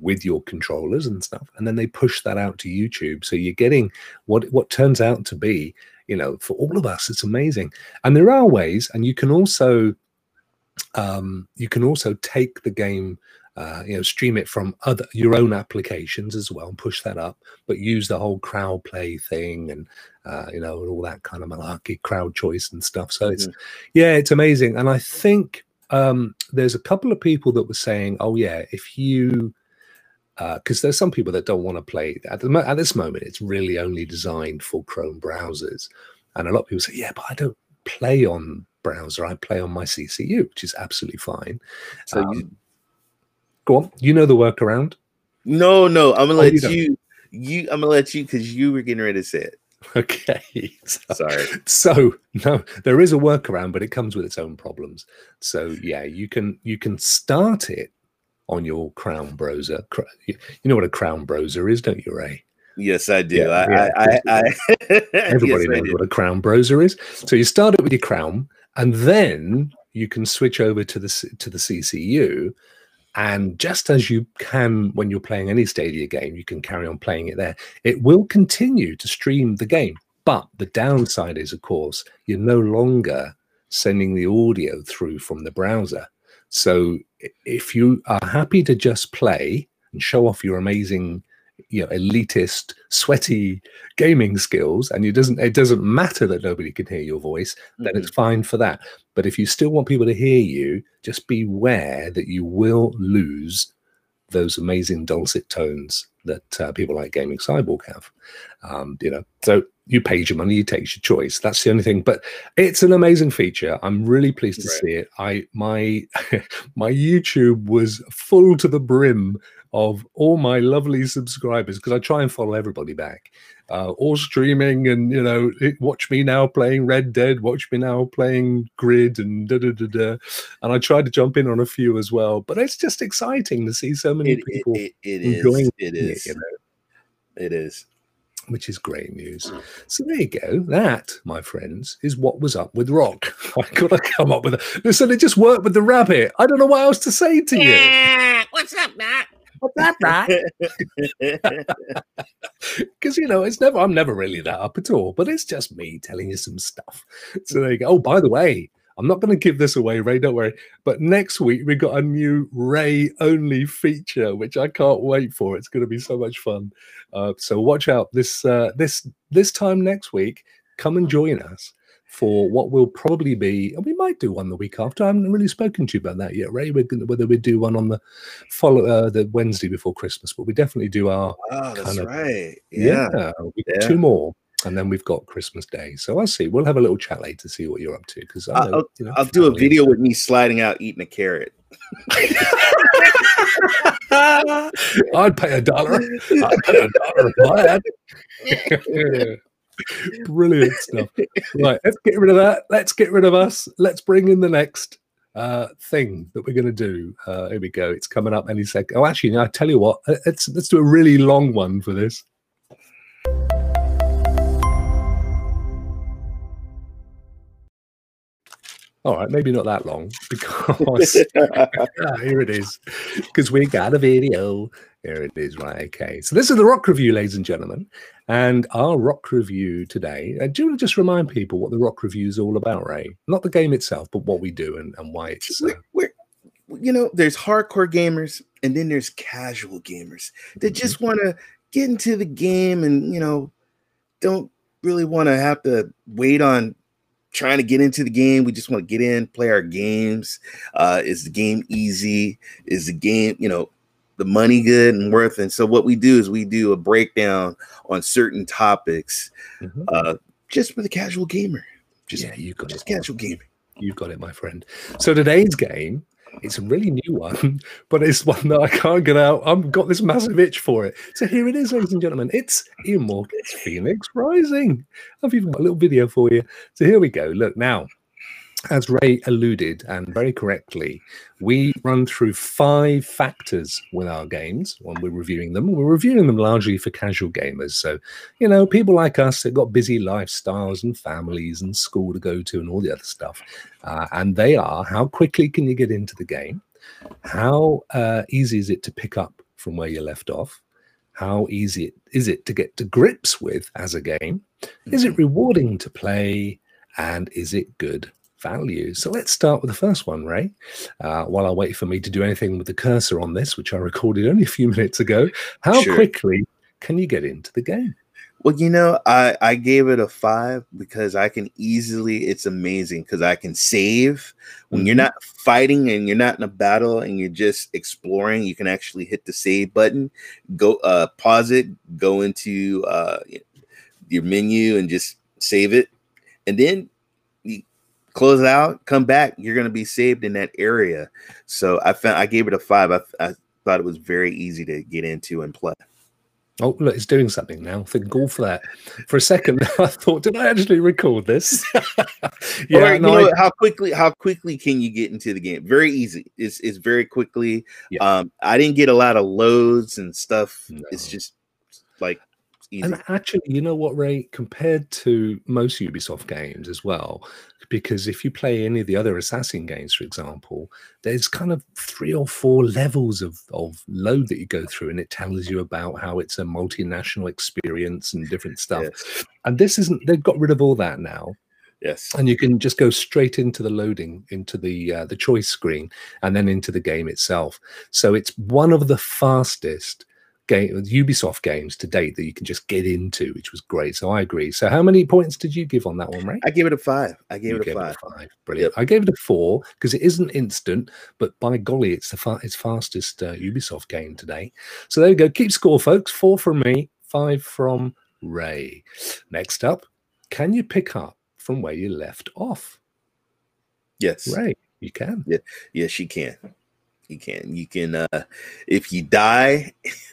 with your controllers and stuff and then they push that out to youtube so you're getting what what turns out to be you know for all of us it's amazing and there are ways and you can also um you can also take the game uh, you know, stream it from other your own applications as well, and push that up, but use the whole crowd play thing and uh, you know, and all that kind of malarkey, crowd choice and stuff. So it's yeah, it's amazing. And I think um, there's a couple of people that were saying, oh yeah, if you because there's some people that don't want to play at, the, at this moment. It's really only designed for Chrome browsers, and a lot of people say, yeah, but I don't play on browser. I play on my CCU, which is absolutely fine. So Um, you, Go on, you know the workaround. no, no, I'm gonna Oh, let you you. You, I'm gonna let you because you were getting ready to say it. Okay. So, Sorry. so no, there is a workaround, but it comes with its own problems. So yeah, you can you can start it on your Crown browser. You know what a Crown browser is, don't you, Ray? Yes, I do. Yeah, I, yeah, I, I, I, Everybody yes, knows what a Crown browser is. So you start it with your Crown, and then you can switch over to the to the CCU. And just as you can when you're playing any Stadia game, you can carry on playing it there. It will continue to stream the game, but the downside is, of course, you're no longer sending the audio through from the browser. So if you are happy to just play and show off your amazing, you know, elitist, sweaty gaming skills, and it doesn't it doesn't matter that nobody can hear your voice, then it's fine for that. But if you still want people to hear you, just beware that you will lose those amazing dulcet tones that uh, people like Gaming Cyborg have. Um, you know, so you paid your money, you take your choice. That's the only thing. But it's an amazing feature. I'm really pleased to Right. see it. I my my YouTube was full to the brim of all my lovely subscribers because I try and follow everybody back. Uh, all streaming and you know, it, watch me now playing Red Dead, watch me now playing Grid, and da da da da. And I tried to jump in on a few as well, but it's just exciting to see so many It, it, people it, it enjoying is. It it, is. you know, It is. Which is great news. Hmm. So there you go. That, my friends, is what was up with Rock. I gotta come up with a listen. It just worked with the rabbit. I don't know what else to say to you. Yeah. What's up, Doc? What's that, right? Because you know, it's never. I'm never really that up at all. But it's just me telling you some stuff. So there you go. Oh, by the way. I'm not going to give this away, Ray. Don't worry. But next week we got a new Ray only feature, which I can't wait for. It's going to be so much fun. Uh, so watch out this uh, this this time next week. Come and join us for what will probably be. And we might do one the week after. I haven't really spoken to you about that yet, Ray. We're gonna, whether we do one on the follow uh, the Wednesday before Christmas, but we definitely do our Oh, that's Kind of- right. Yeah. got Yeah. two more. And then we've got Christmas Day. So I'll see. We'll have a little chat later to see what you're up to. Because I'll- I'll do a video with me sliding out eating a carrot. I'd pay a dollar. I'd pay a dollar for that. Brilliant stuff. Right, let's get rid of that. Let's get rid of us. Let's bring in the next uh thing that we're going to do. Uh here we go. It's coming up any second. Oh, actually, no, I tell you what. Let's let's do a really long one for this. All right, maybe not that long because Ah, here it is. Because we got a video. Here it is, right? Okay. So this is the rock review, ladies and gentlemen. And our rock review today. Uh, do you want to just remind people what the rock review is all about, Ray? Not the game itself, but what we do and, and why it's. Uh, We're, we're, you know, there's hardcore gamers and then there's casual gamers that just want to get into the game and, you know, don't really want to have to wait on trying to get into the game. We just want to get in, play our games. Uh, is the game easy? Is the game, you know, the money good and worth. And so what we do is we do a breakdown on certain topics, Mhm. uh, just for the casual gamer. Just yeah, you got just it. casual gaming. You've got it, my friend. So today's game, it's a really new one, but it's one that I can't get out. I've got this massive itch for it. So here it is, ladies and gentlemen. It's Immortals Fenyx Rising. I've even got a little video for you. So here we go. Look now. As Ray alluded, and very correctly, we run through five factors with our games when we're reviewing them. We're reviewing them largely for casual gamers. So, you know, people like us that got busy lifestyles and families and school to go to and all the other stuff. Uh, and they are how quickly can you get into the game? How uh, easy is it to pick up from where you left off? How easy it- is it to get to grips with as a game? Is it rewarding to play? And is it good value? So let's start with the first one, Ray. Uh, while I wait for me to do anything with the cursor on this, which I recorded only a few minutes ago, how Sure. quickly can you get into the game? Well, you know, I I gave it a five because I can easily. It's amazing because I can save when you're Mhm. not fighting and you're not in a battle and you're just exploring. You can actually hit the save button, go uh pause it, go into uh your menu and just save it, and then close out, come back. You're gonna be saved in that area. So I found I gave it a five. I, I thought it was very easy to get into and play. Oh, look, it's doing something now. Thank God for that. For a second, I thought, did I actually record this? yeah, you no, know how quickly how quickly can you get into the game? Very easy. It's it's very quickly. Yeah. Um, I didn't get a lot of loads and stuff. It's just like easy. And actually, you know what, Ray? Compared to most Ubisoft games as well, because if you play any of the other Assassin games, for example, there's kind of three or four levels of, of load that you go through, and it tells you about how it's a multinational experience and different stuff. Yes. And this isn't, they've got rid of all that now. yes. and you can just go straight into the loading into the uh, the choice screen and then into the game itself so it's one of the fastest game ubisoft games to date that you can just get into which was great. So i agree. So how many points did you give on that one right I gave it a five. I gave it a gave five. five. Brilliant. I gave it a four because it isn't instant but by golly it's the fa- it's fastest uh, ubisoft game today. So there you go. Keep score folks. Four from me five from ray. Next up can you pick up from where you left off? Yes. Ray, you can. Yeah, Yes, you can. You can. You can. Uh, if you die,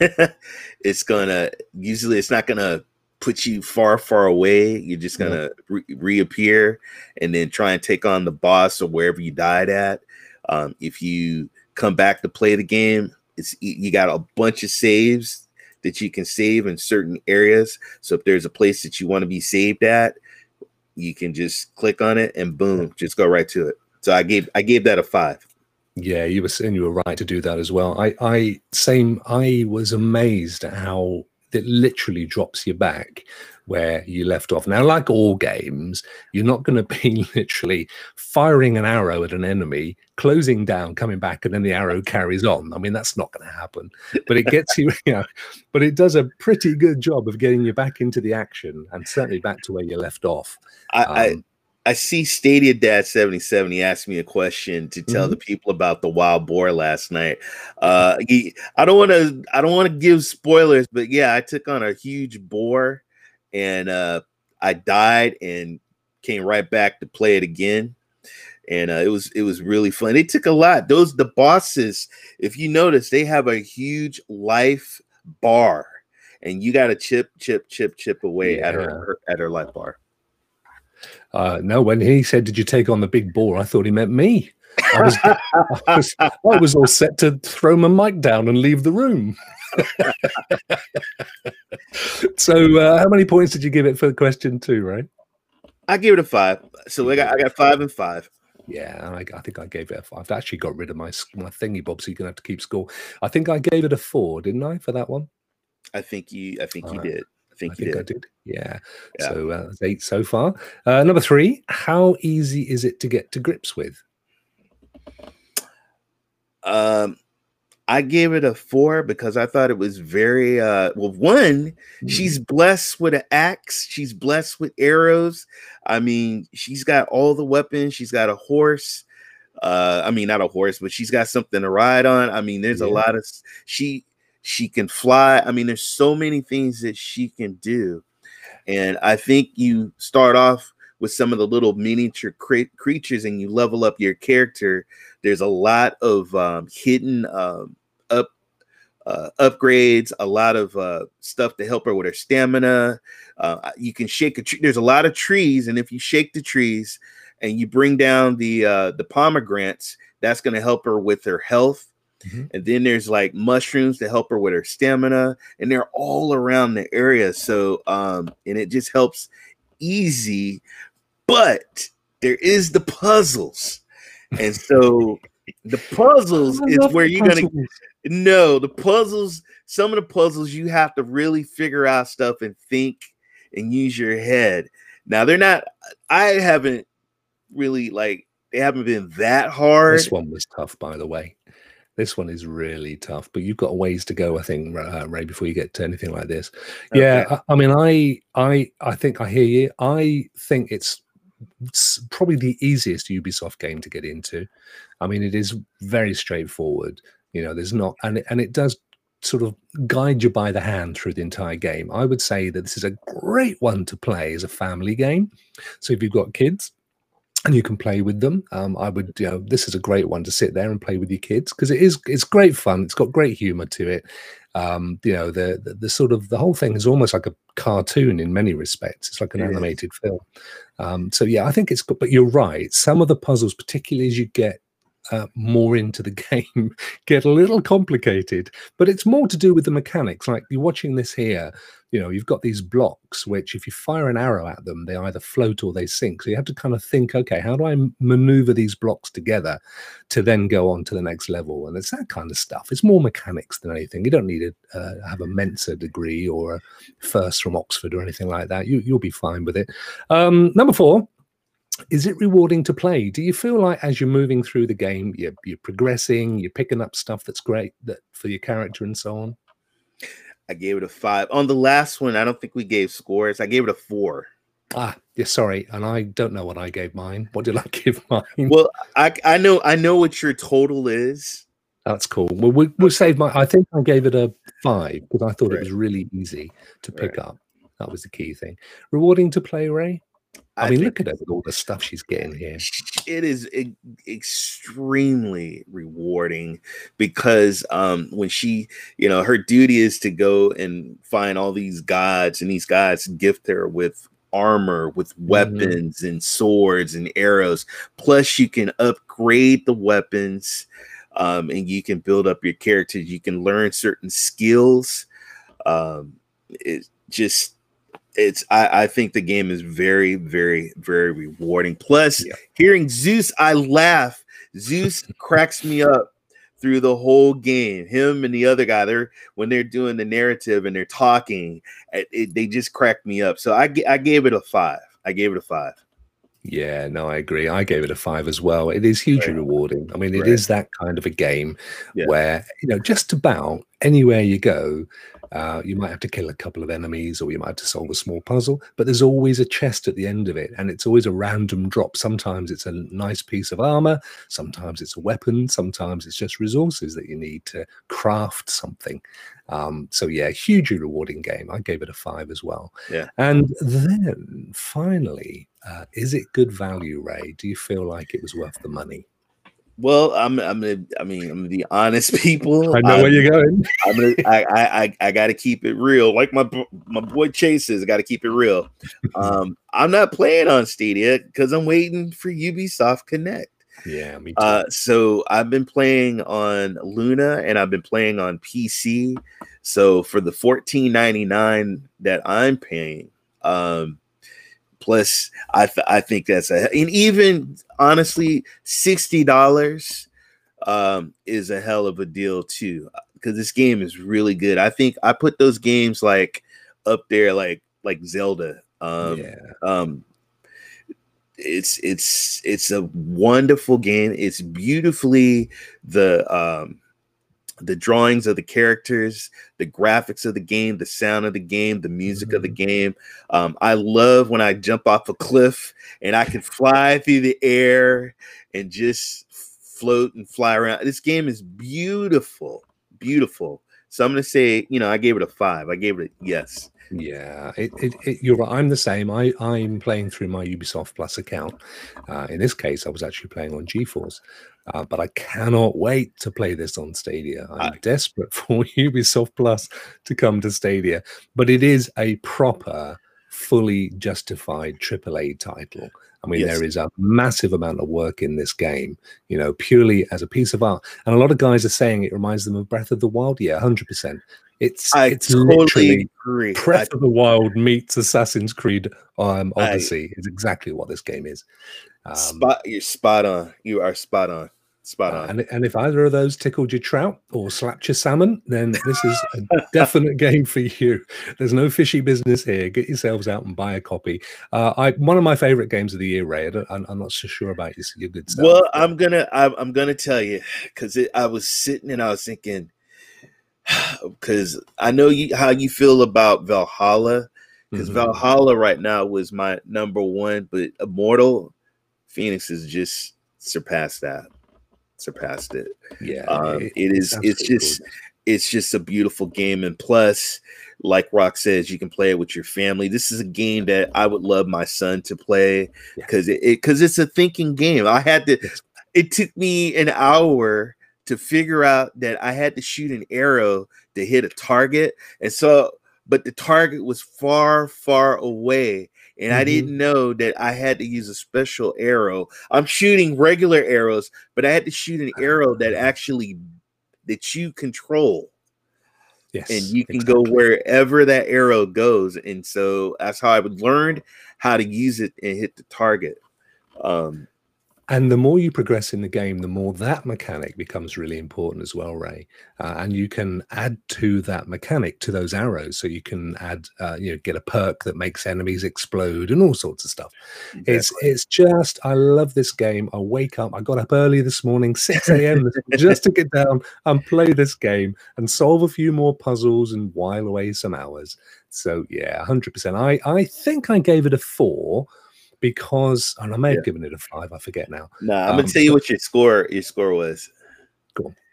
it's gonna. Usually, it's not gonna put you far, far away. You're just gonna re- reappear and then try and take on the boss or wherever you died at. Um, if you come back to play the game, it's you got a bunch of saves that you can save in certain areas. So if there's a place that you want to be saved at, you can just click on it and boom, just go right to it. So I gave I gave that a five. Yeah, you were saying you were right to do that as well. I, I same. I was amazed at how it literally drops you back where you left off. Now, like all games, you're not going to be literally firing an arrow at an enemy, closing down, coming back, and then the arrow carries on. I mean, that's not going to happen. But it gets you, you know, but it does a pretty good job of getting you back into the action and certainly back to where you left off. I, I Um, I see Stadia Dad 77. He asked me a question to tell Mm-hmm. the people about the wild boar last night. Uh he, I don't want to I don't want to give spoilers, but yeah, I took on a huge boar and uh I died and came right back to play it again. And uh, it was it was really fun. It took a lot. Those the bosses, if you notice, they have a huge life bar, and you got to chip, chip, chip, chip away at her, her at her life bar. Uh, no, when he said, "Did you take on the big boar?" I thought he meant me. I was, I was, I was all set to throw my mic down and leave the room. so, uh, how many points did you give it for question two, right? I give it a five. So I got I got five and five. Yeah, I, I think I gave it a five. I've actually got rid of my my thingy bob, so you're gonna have to keep score. I think I gave it a four, didn't I, for that one? I think you I think you Uh, did. I think I you think I did. did. Yeah. Yeah. So uh, eight so far. Uh, number three. How easy is it to get to grips with? Um I gave it a four because I thought it was very uh well one, Hmm. she's blessed with an axe, she's blessed with arrows. I mean, she's got all the weapons, she's got a horse. Uh, I mean, not a horse, but she's got something to ride on. I mean, there's a lot of she she can fly. I mean, there's so many things that she can do, and I think you start off with some of the little miniature cre- creatures, and you level up your character. There's a lot of um, hidden um, up uh, upgrades, a lot of uh, stuff to help her with her stamina. Uh, you can shake a tree. There's a lot of trees, and if you shake the trees and you bring down the uh, the pomegranates, that's going to help her with her health. Mhm. And then there's like mushrooms to help her with her stamina, and they're all around the area. So, um, and it just helps easy. But there is the puzzles, and so the puzzles is where you're gonna no, the puzzles, some of the puzzles you have to really figure out stuff and think and use your head. Now they're not I haven't really like they haven't been that hard. This one was tough, by the way. This one is really tough, but you've got a ways to go, I think, uh, Ray, before you get to anything like this. Yeah, I, I mean, I, I, I think I hear you. I think it's, it's probably the easiest Ubisoft game to get into. I mean, it is very straightforward. You know, there's not, and it, and it does sort of guide you by the hand through the entire game. I would say that this is a great one to play as a family game. So if you've got kids, and you can play with them. Um, I would, you know, this is a great one to sit there and play with your kids because it is, it's great fun. It's got great humor to it. Um, you know, the, the the sort of the whole thing is almost like a cartoon in many respects. It's like an It is. animated film. Um, so yeah, I think it's good. But you're right. Some of the puzzles, particularly as you get uh, more into the game, get a little complicated. But it's more to do with the mechanics. Like you're watching this here, you know, you've got these blocks which, if you fire an arrow at them, they either float or they sink. So you have to kind of think, okay, how do i maneuver these blocks together to then go on to the next level? And it's that kind of stuff. It's more mechanics than anything. You don't need to uh, have a Mensa degree or a first from Oxford or anything like that. You, you'll be fine with it. Um, number four, is it rewarding to play? Do you feel like as you're moving through the game, you're, you're progressing, you're picking up stuff that's great that for your character and so on? I gave it a five. On the last one, I don't think we gave scores. I gave it a four. Ah, yeah, sorry, and I don't know what I gave mine. What did I give mine? Well, I I know I know what your total is. That's cool. Well, we, we'll save my. I think I gave it a five because I thought it was really easy to pick Right. up. That was the key thing. Rewarding to play, Ray. I, mean, look at her with all the stuff she's getting here. it is e- extremely rewarding because um when she you know her duty is to go and find all these gods and these gods gift her with armor with weapons and swords and arrows. Plus you can upgrade the weapons um and you can build up your characters you can learn certain skills. Um it just it's I, I think the game is very very very rewarding plus Yeah. hearing zeus i laugh zeus cracks me up through the whole game him and the other guy they're when they're doing the narrative and they're talking it, it- they just crack me up so I, I gave it a five i gave it a five Yeah, no, I agree. I gave it a five as well. It is hugely Right. rewarding. I mean, it is Right. that kind of a game Yeah. where, you know, just about anywhere you go, uh, you might have to kill a couple of enemies or you might have to solve a small puzzle, but there's always a chest at the end of it. And it's always a random drop. Sometimes it's a nice piece of armor, sometimes it's a weapon, sometimes it's just resources that you need to craft something. Um, so, yeah, hugely rewarding game. I gave it a five as well. Yeah. And then finally, uh, is it good value, Ray? Do you feel like it was worth the money? Well i'm i'm gonna i mean i'm gonna be honest people I know I'm- where you're going. I'm gonna, I, I, I, I got to keep it real. Like my my boy Chase says, got to keep it real. Um, I'm not playing on Stadia because I'm waiting for Ubisoft Connect. Yeah, me too. Uh, so I've been playing on Luna and I've been playing on PC. So for the 14.99 that I'm paying, um, plus I th- I think that's a and even honestly sixty dollars um, is a hell of a deal too because this game is really good. I think I put those games like up there like like Zelda. Um, yeah, um it's it's it's a wonderful game it's beautifully the um the drawings of the characters the graphics of the game the sound of the game the music of the game um i love when i jump off a cliff and i can fly through the air and just float and fly around. This game is beautiful, beautiful. So I'm gonna say, you know, I gave it a five. I gave it a yes. Yeah, it, it, it, you're right. I'm the same. I, I'm playing through my Ubisoft Plus account. Uh, in this case, I was actually playing on GeForce, uh, but I cannot wait to play this on Stadia. I'm I- desperate for Ubisoft Plus to come to Stadia, but it is a proper, fully justified AAA title. I mean, Yes. there is a massive amount of work in this game, you know, purely as a piece of art. And a lot of guys are saying it reminds them of Breath of the Wild. Yeah, 100%. It's, I it's totally literally agree. I- of the Wild meets Assassin's Creed um, I- Odyssey is exactly what this game is. Um, spot you're spot on. You are spot on. Spot uh, on. and, and if either of those tickled your trout or slapped your salmon, then this is a definite game for you. There's no fishy business here. Get yourselves out and buy a copy. Uh, I one of my favorite games of the year, Ray. I don't, I'm, I'm not so sure about your, your good self. Well, I'm gonna I'm, I'm gonna tell you because I was sitting and I was thinking because I know you how you feel about Valhalla because Mhm. Valhalla right now was my number one, but Immortal Fenyx has just surpassed that, surpassed it. yeah, Um, it- it is. It's just. It's just a beautiful game, and plus, like Rock says, you can play it with your family. This is a game that I would love my son to play Yeah. because it because it's a thinking game. I had to. It took me an hour to figure out that I had to shoot an arrow to hit a target, and so but the target was far, far away. And I Mhm. didn't know that I had to use a special arrow. I'm shooting regular arrows, but I had to shoot an arrow that actually that you control yes, and you can go wherever that arrow goes and so that's how i would learn how to use it and hit the target um And the more you progress in the game, the more that mechanic becomes really important as well, Ray. Uh, and you can add to that mechanic to those arrows. So you can add, uh, you know, get a perk that makes enemies explode and all sorts of stuff. It's it's just I love this game. I wake up. I got up early this morning, six a.m. just to get down and play this game and solve a few more puzzles and while away some hours. So yeah, hundred percent. I I think I gave it a four because, and I may Yeah. have given it a five. I forget now. nah i'm um, gonna tell you what your score your score was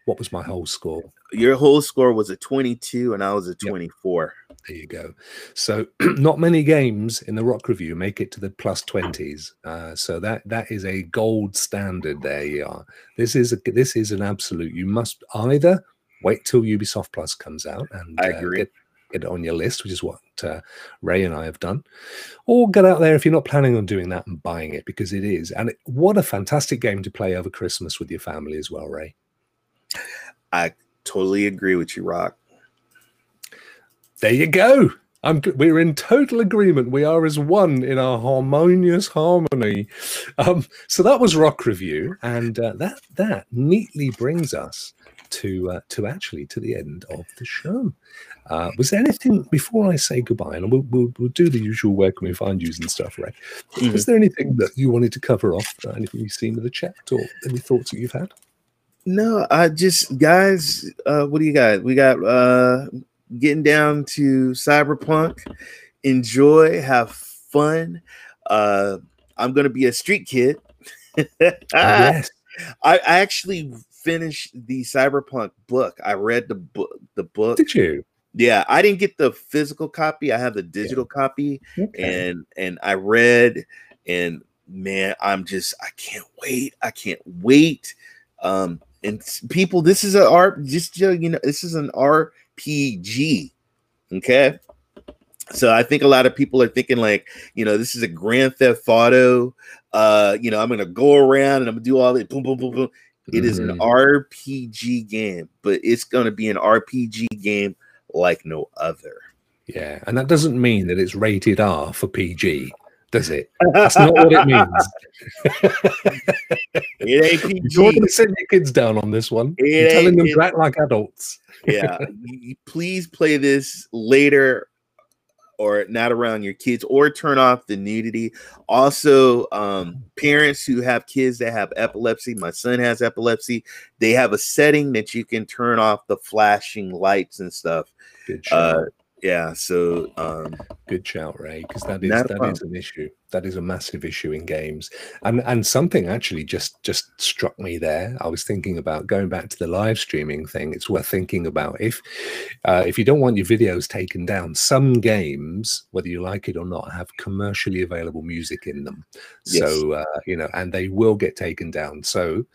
What was my whole score? your whole score was a 22 and i was a 24 There you go. So not many games in the rock review make it to the plus plus twenties. Uh, so that that is a gold standard. There you are. This is a, this is an absolute. You must either wait till Ubisoft Plus comes out and I uh, agree. get, get it on your list, which is what uh, Ray and I have done, or get out there if you're not planning on doing that and buying it because it is. And it, what a fantastic game to play over Christmas with your family as well, Ray. i totally agree with you rock There you go. I'm, we're in total agreement. We are as one in our harmonious harmony. Um, so that was rock review, and uh, that that neatly brings us to uh, to actually to the end of the show. Uh, was there anything before I say goodbye? And we'll, we'll, we'll do the usual where can we find yous and stuff, Ray. Mhm. Was there anything that you wanted to cover off? Uh, anything you've seen in the chat, or any thoughts that you've had? no i just guys uh what do you got we got uh getting down to cyberpunk enjoy have fun uh i'm gonna be a street kid yes. I, I actually finished the cyberpunk book. I read the book the book. Did you? yeah i didn't get the physical copy. I have the digital copy Okay. and and i read and man i'm just i can't wait. I can't wait. Um and people this is a art just you know this is an rpg okay? So i think a lot of people are thinking like you know this is a grand theft auto uh you know i'm gonna go around and i'm gonna do all it boom boom boom boom it is an Mhm. rpg game but it's gonna be an rpg game like no other Yeah, and that doesn't mean that it's rated R for PG, does it? That's not what it means. it ain't PG. You want to send your kids down on this one. It You're telling them to act like adults. yeah please play this later or not around your kids or turn off the nudity also um parents who have kids that have epilepsy my son has epilepsy they have a setting that you can turn off the flashing lights and stuff Good uh. Yeah. So um, Good shout, Ray, because that is that is an issue. That is a massive issue in games, and and something actually just just struck me there. I was thinking about going back to the live streaming thing. It's worth thinking about if uh, if you don't want your videos taken down. Some games, whether you like it or not, have commercially available music in them. Yes. So uh, you know, and they will get taken down. So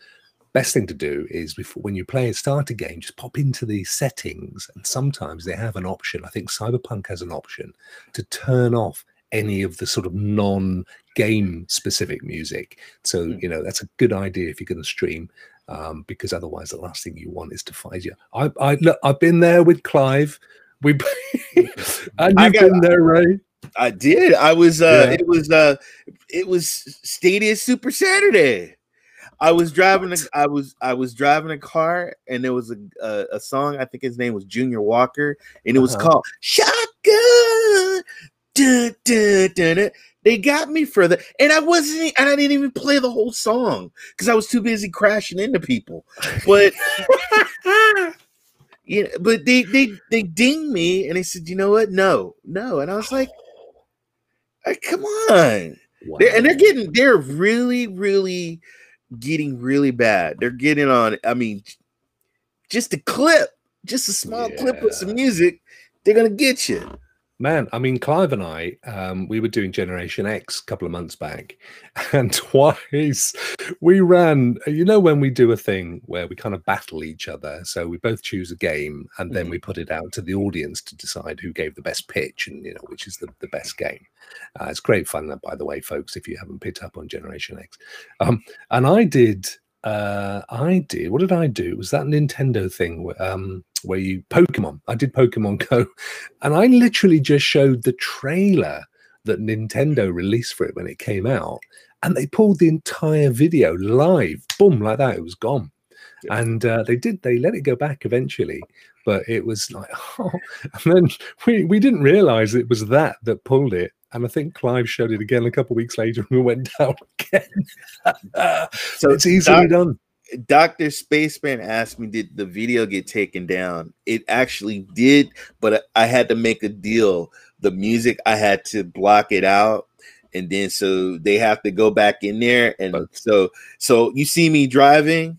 best thing to do is before when you play a Stadia game just pop into the settings and sometimes they have an option i think cyberpunk has an option to turn off any of the sort of non game specific music so Hmm. you know that's a good idea if you're going to stream um, because otherwise the last thing you want is to find you i i look i've been there with clive we and I you've been there ray I did. I was. uh Yeah. It was. uh It was Stadia Super Saturday. I was driving. A, I was. I was driving a car, and there was a, a a song. I think his name was Junior Walker, and it was Uh-huh. called "Shotgun." Dun, dun, dun. They got me for the, and I wasn't, and I didn't even play the whole song because I was too busy crashing into people. But yeah, but they they they dinged me, and they said, "You know what? No, no," and I was like, "Uh, "Come on!" They're, and they're getting, they're really, really getting really bad. They're getting on. I mean, just a clip, just a small clip with some music, they're gonna get you. Man, I mean, Clive and I, um, we were doing Generation X a couple of months back, and twice we ran. You know, when we do a thing where we kind of battle each other, so we both choose a game, and then Mhm. we put it out to the audience to decide who gave the best pitch and you know which is the, the best game. Uh, it's great fun, that, by the way, folks. If you haven't picked up on Generation X, um, and I did. Uh, I did. What did I do? It was that Nintendo thing um, where you Pokemon. I did Pokemon Go, and I literally just showed the trailer that Nintendo released for it when it came out, and they pulled the entire video live, boom, like that. It was gone, Yeah. and uh, they did. They let it go back eventually, but it was like, oh, and then we we didn't realize it was that that pulled it. And I think Clive showed it again a couple of weeks later, and we went down again. So it's easily Doc- done. Dr. Spaceman asked me, did the video get taken down? It actually did, but I had to make a deal. The music, I had to block it out. And then so they have to go back in there. And so so you see me driving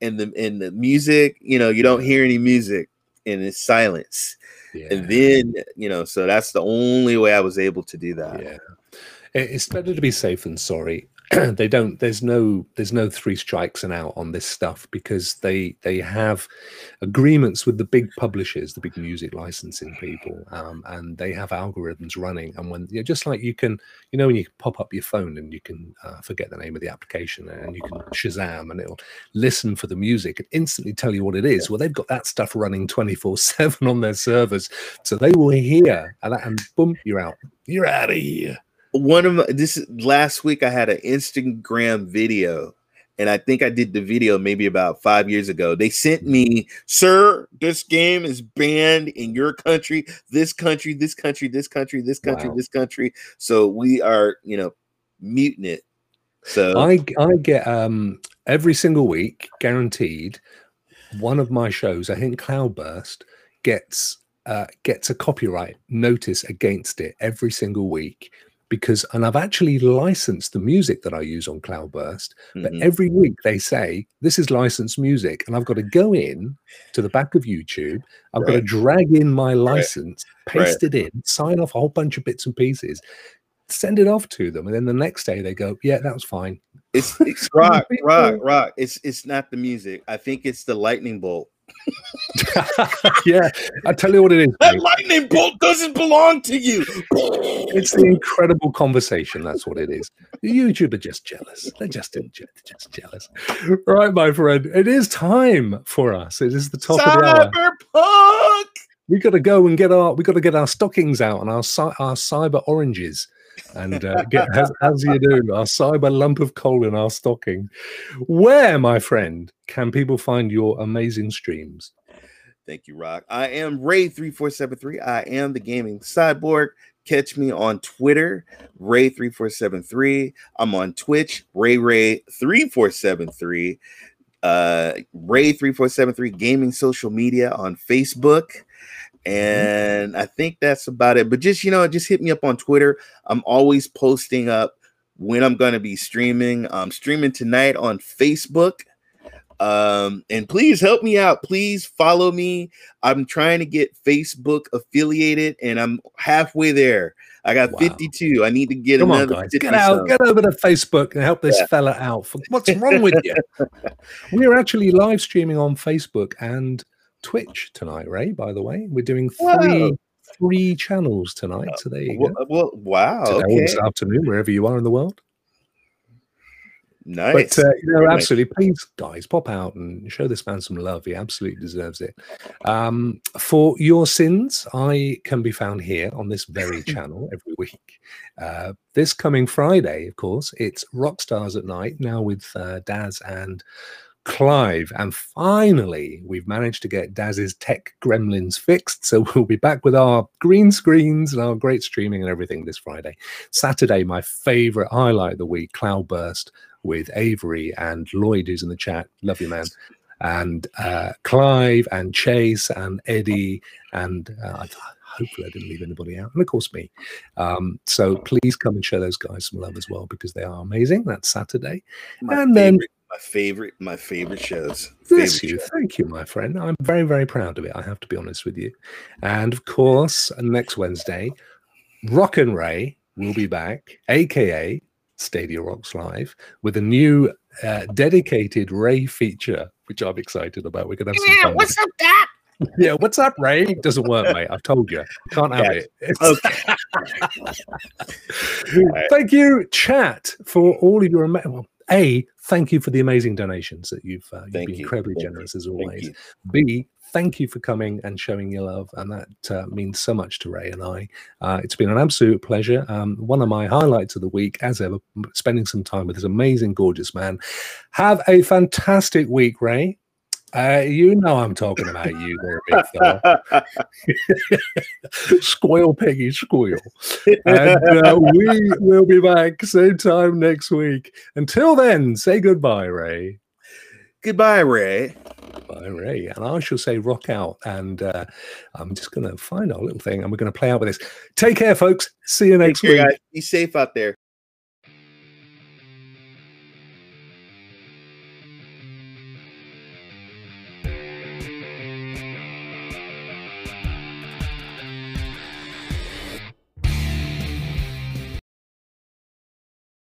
and the and the music, you know, you don't hear any music and it's silence. Yeah. And then, you know, so that's the only way I was able to do that. yeah it's better to be safe than sorry they don't there's no there's no three strikes and out on this stuff because they they have agreements with the big publishers the big music licensing people um, and they have algorithms running. And when you know, just like you can you know when you pop up your phone and you can uh, forget the name of the application and you can shazam and it'll listen for the music and instantly tell you what it is. Well they've got that stuff running 24 7 on their servers. So they will hear and, and boom you're out. You're out of here one of my, this last week I had an Instagram video, and I think I did the video maybe about five years ago. They sent me, sir, this game is banned in your country, this country, this country, this country, this country, Wow. this country. So we are, you know, muting it. So I I get um every single week, guaranteed, one of my shows, I think Cloudburst, gets uh gets a copyright notice against it every single week because and I've actually licensed the music that I use on Cloudburst, but mhm. every week they say this is licensed music, and I've got to go in to the back of YouTube. I've got to drag in my license, paste it in, sign off a whole bunch of bits and pieces, send it off to them, and then the next day they go, "Yeah, that was fine." it's, it's rock, rock, rock. It's it's not the music. I think it's the lightning bolt. yeah, I tell you what it is. That lightning bolt doesn't belong to you. It's the incredible conversation. That's what it is. The YouTube are just jealous. They're just they're just jealous. Right, my friend. It is time for us. It is the top of the hour. Cyberpunk. We got to go and get our. We got to get our stockings out and our our cyber oranges, and uh, get as, as you do our cyber lump of coal in our stocking. Where, my friend, can people find your amazing streams? Thank you, Rock. I am Ray3473. I am the gaming cyborg. Catch me on Twitter, Ray3473. I'm on Twitch, Ray Ray3473. Uh, Ray3473 Gaming Social Media on Facebook. And I think that's about it. But just, you know, just hit me up on Twitter. I'm always posting up when I'm going to be streaming. I'm streaming tonight on Facebook. Um, and please help me out. Please follow me. I'm trying to get Facebook affiliated and I'm halfway there. I got Wow. 52. I need to get Come on, guys, get out, some. get over to Facebook and help this Yeah. fella out. What's wrong with you? we are actually live streaming on Facebook and Twitch tonight, Ray. By the way, we're doing three Wow. three channels tonight. So there you go. well, wow. Today Okay. this afternoon, wherever you are in the world. Nice. But uh, you know, absolutely, please, guys, pop out and show this man some love. He absolutely deserves it. Um, for your sins, I can be found here on this very channel every week. Uh, this coming Friday, of course, it's Rockstars at Night now with uh, Daz and Clive. And finally, we've managed to get Daz's tech gremlins fixed. So we'll be back with our green screens and our great streaming and everything this Friday. Saturday, my favorite highlight of the week, Cloudburst with Avery and Lloyd, who's in the chat. Love you, man. And uh, Clive and Chase and Eddie. And uh, hopefully, I didn't leave anybody out. And of course, me. Um, so please come and show those guys some love as well because they are amazing. That's Saturday. my and then- favorite, my favorite, my favorite shows. Bless Favorite you. show. Thank you, my friend. I'm very, very proud of it. I have to be honest with you. And of course, next Wednesday, Rock and Ray will be back, aka Stadia Rocks Live, with a new uh, dedicated Ray feature, which I'm excited about. We're gonna have some Yeah, fun. what's up, that? yeah, what's up, Ray? Doesn't work, mate. I've told you. Can't have Yeah. it. Okay. thank you, chat, for all of your ama- well, a. Thank you for the amazing donations that you've, uh, you've been you. incredibly Thank you. generous as always. B, thank you for coming and showing your love, and that uh, means so much to Ray and I. Uh, it's been an absolute pleasure. Um, one of my highlights of the week, as ever, spending some time with this amazing, gorgeous man. Have a fantastic week, Ray. Uh, you know I'm talking about you there, big fella. Squeal, Peggy, squeal. And uh, we will be back same time next week. Until then, say goodbye, Ray. Goodbye, Ray. Bye, Ray. And I shall say rock out. And uh, I'm just going to find our little thing and we're going to play out with this. Take care, folks. See you Take next care, week. guys. Be safe out there.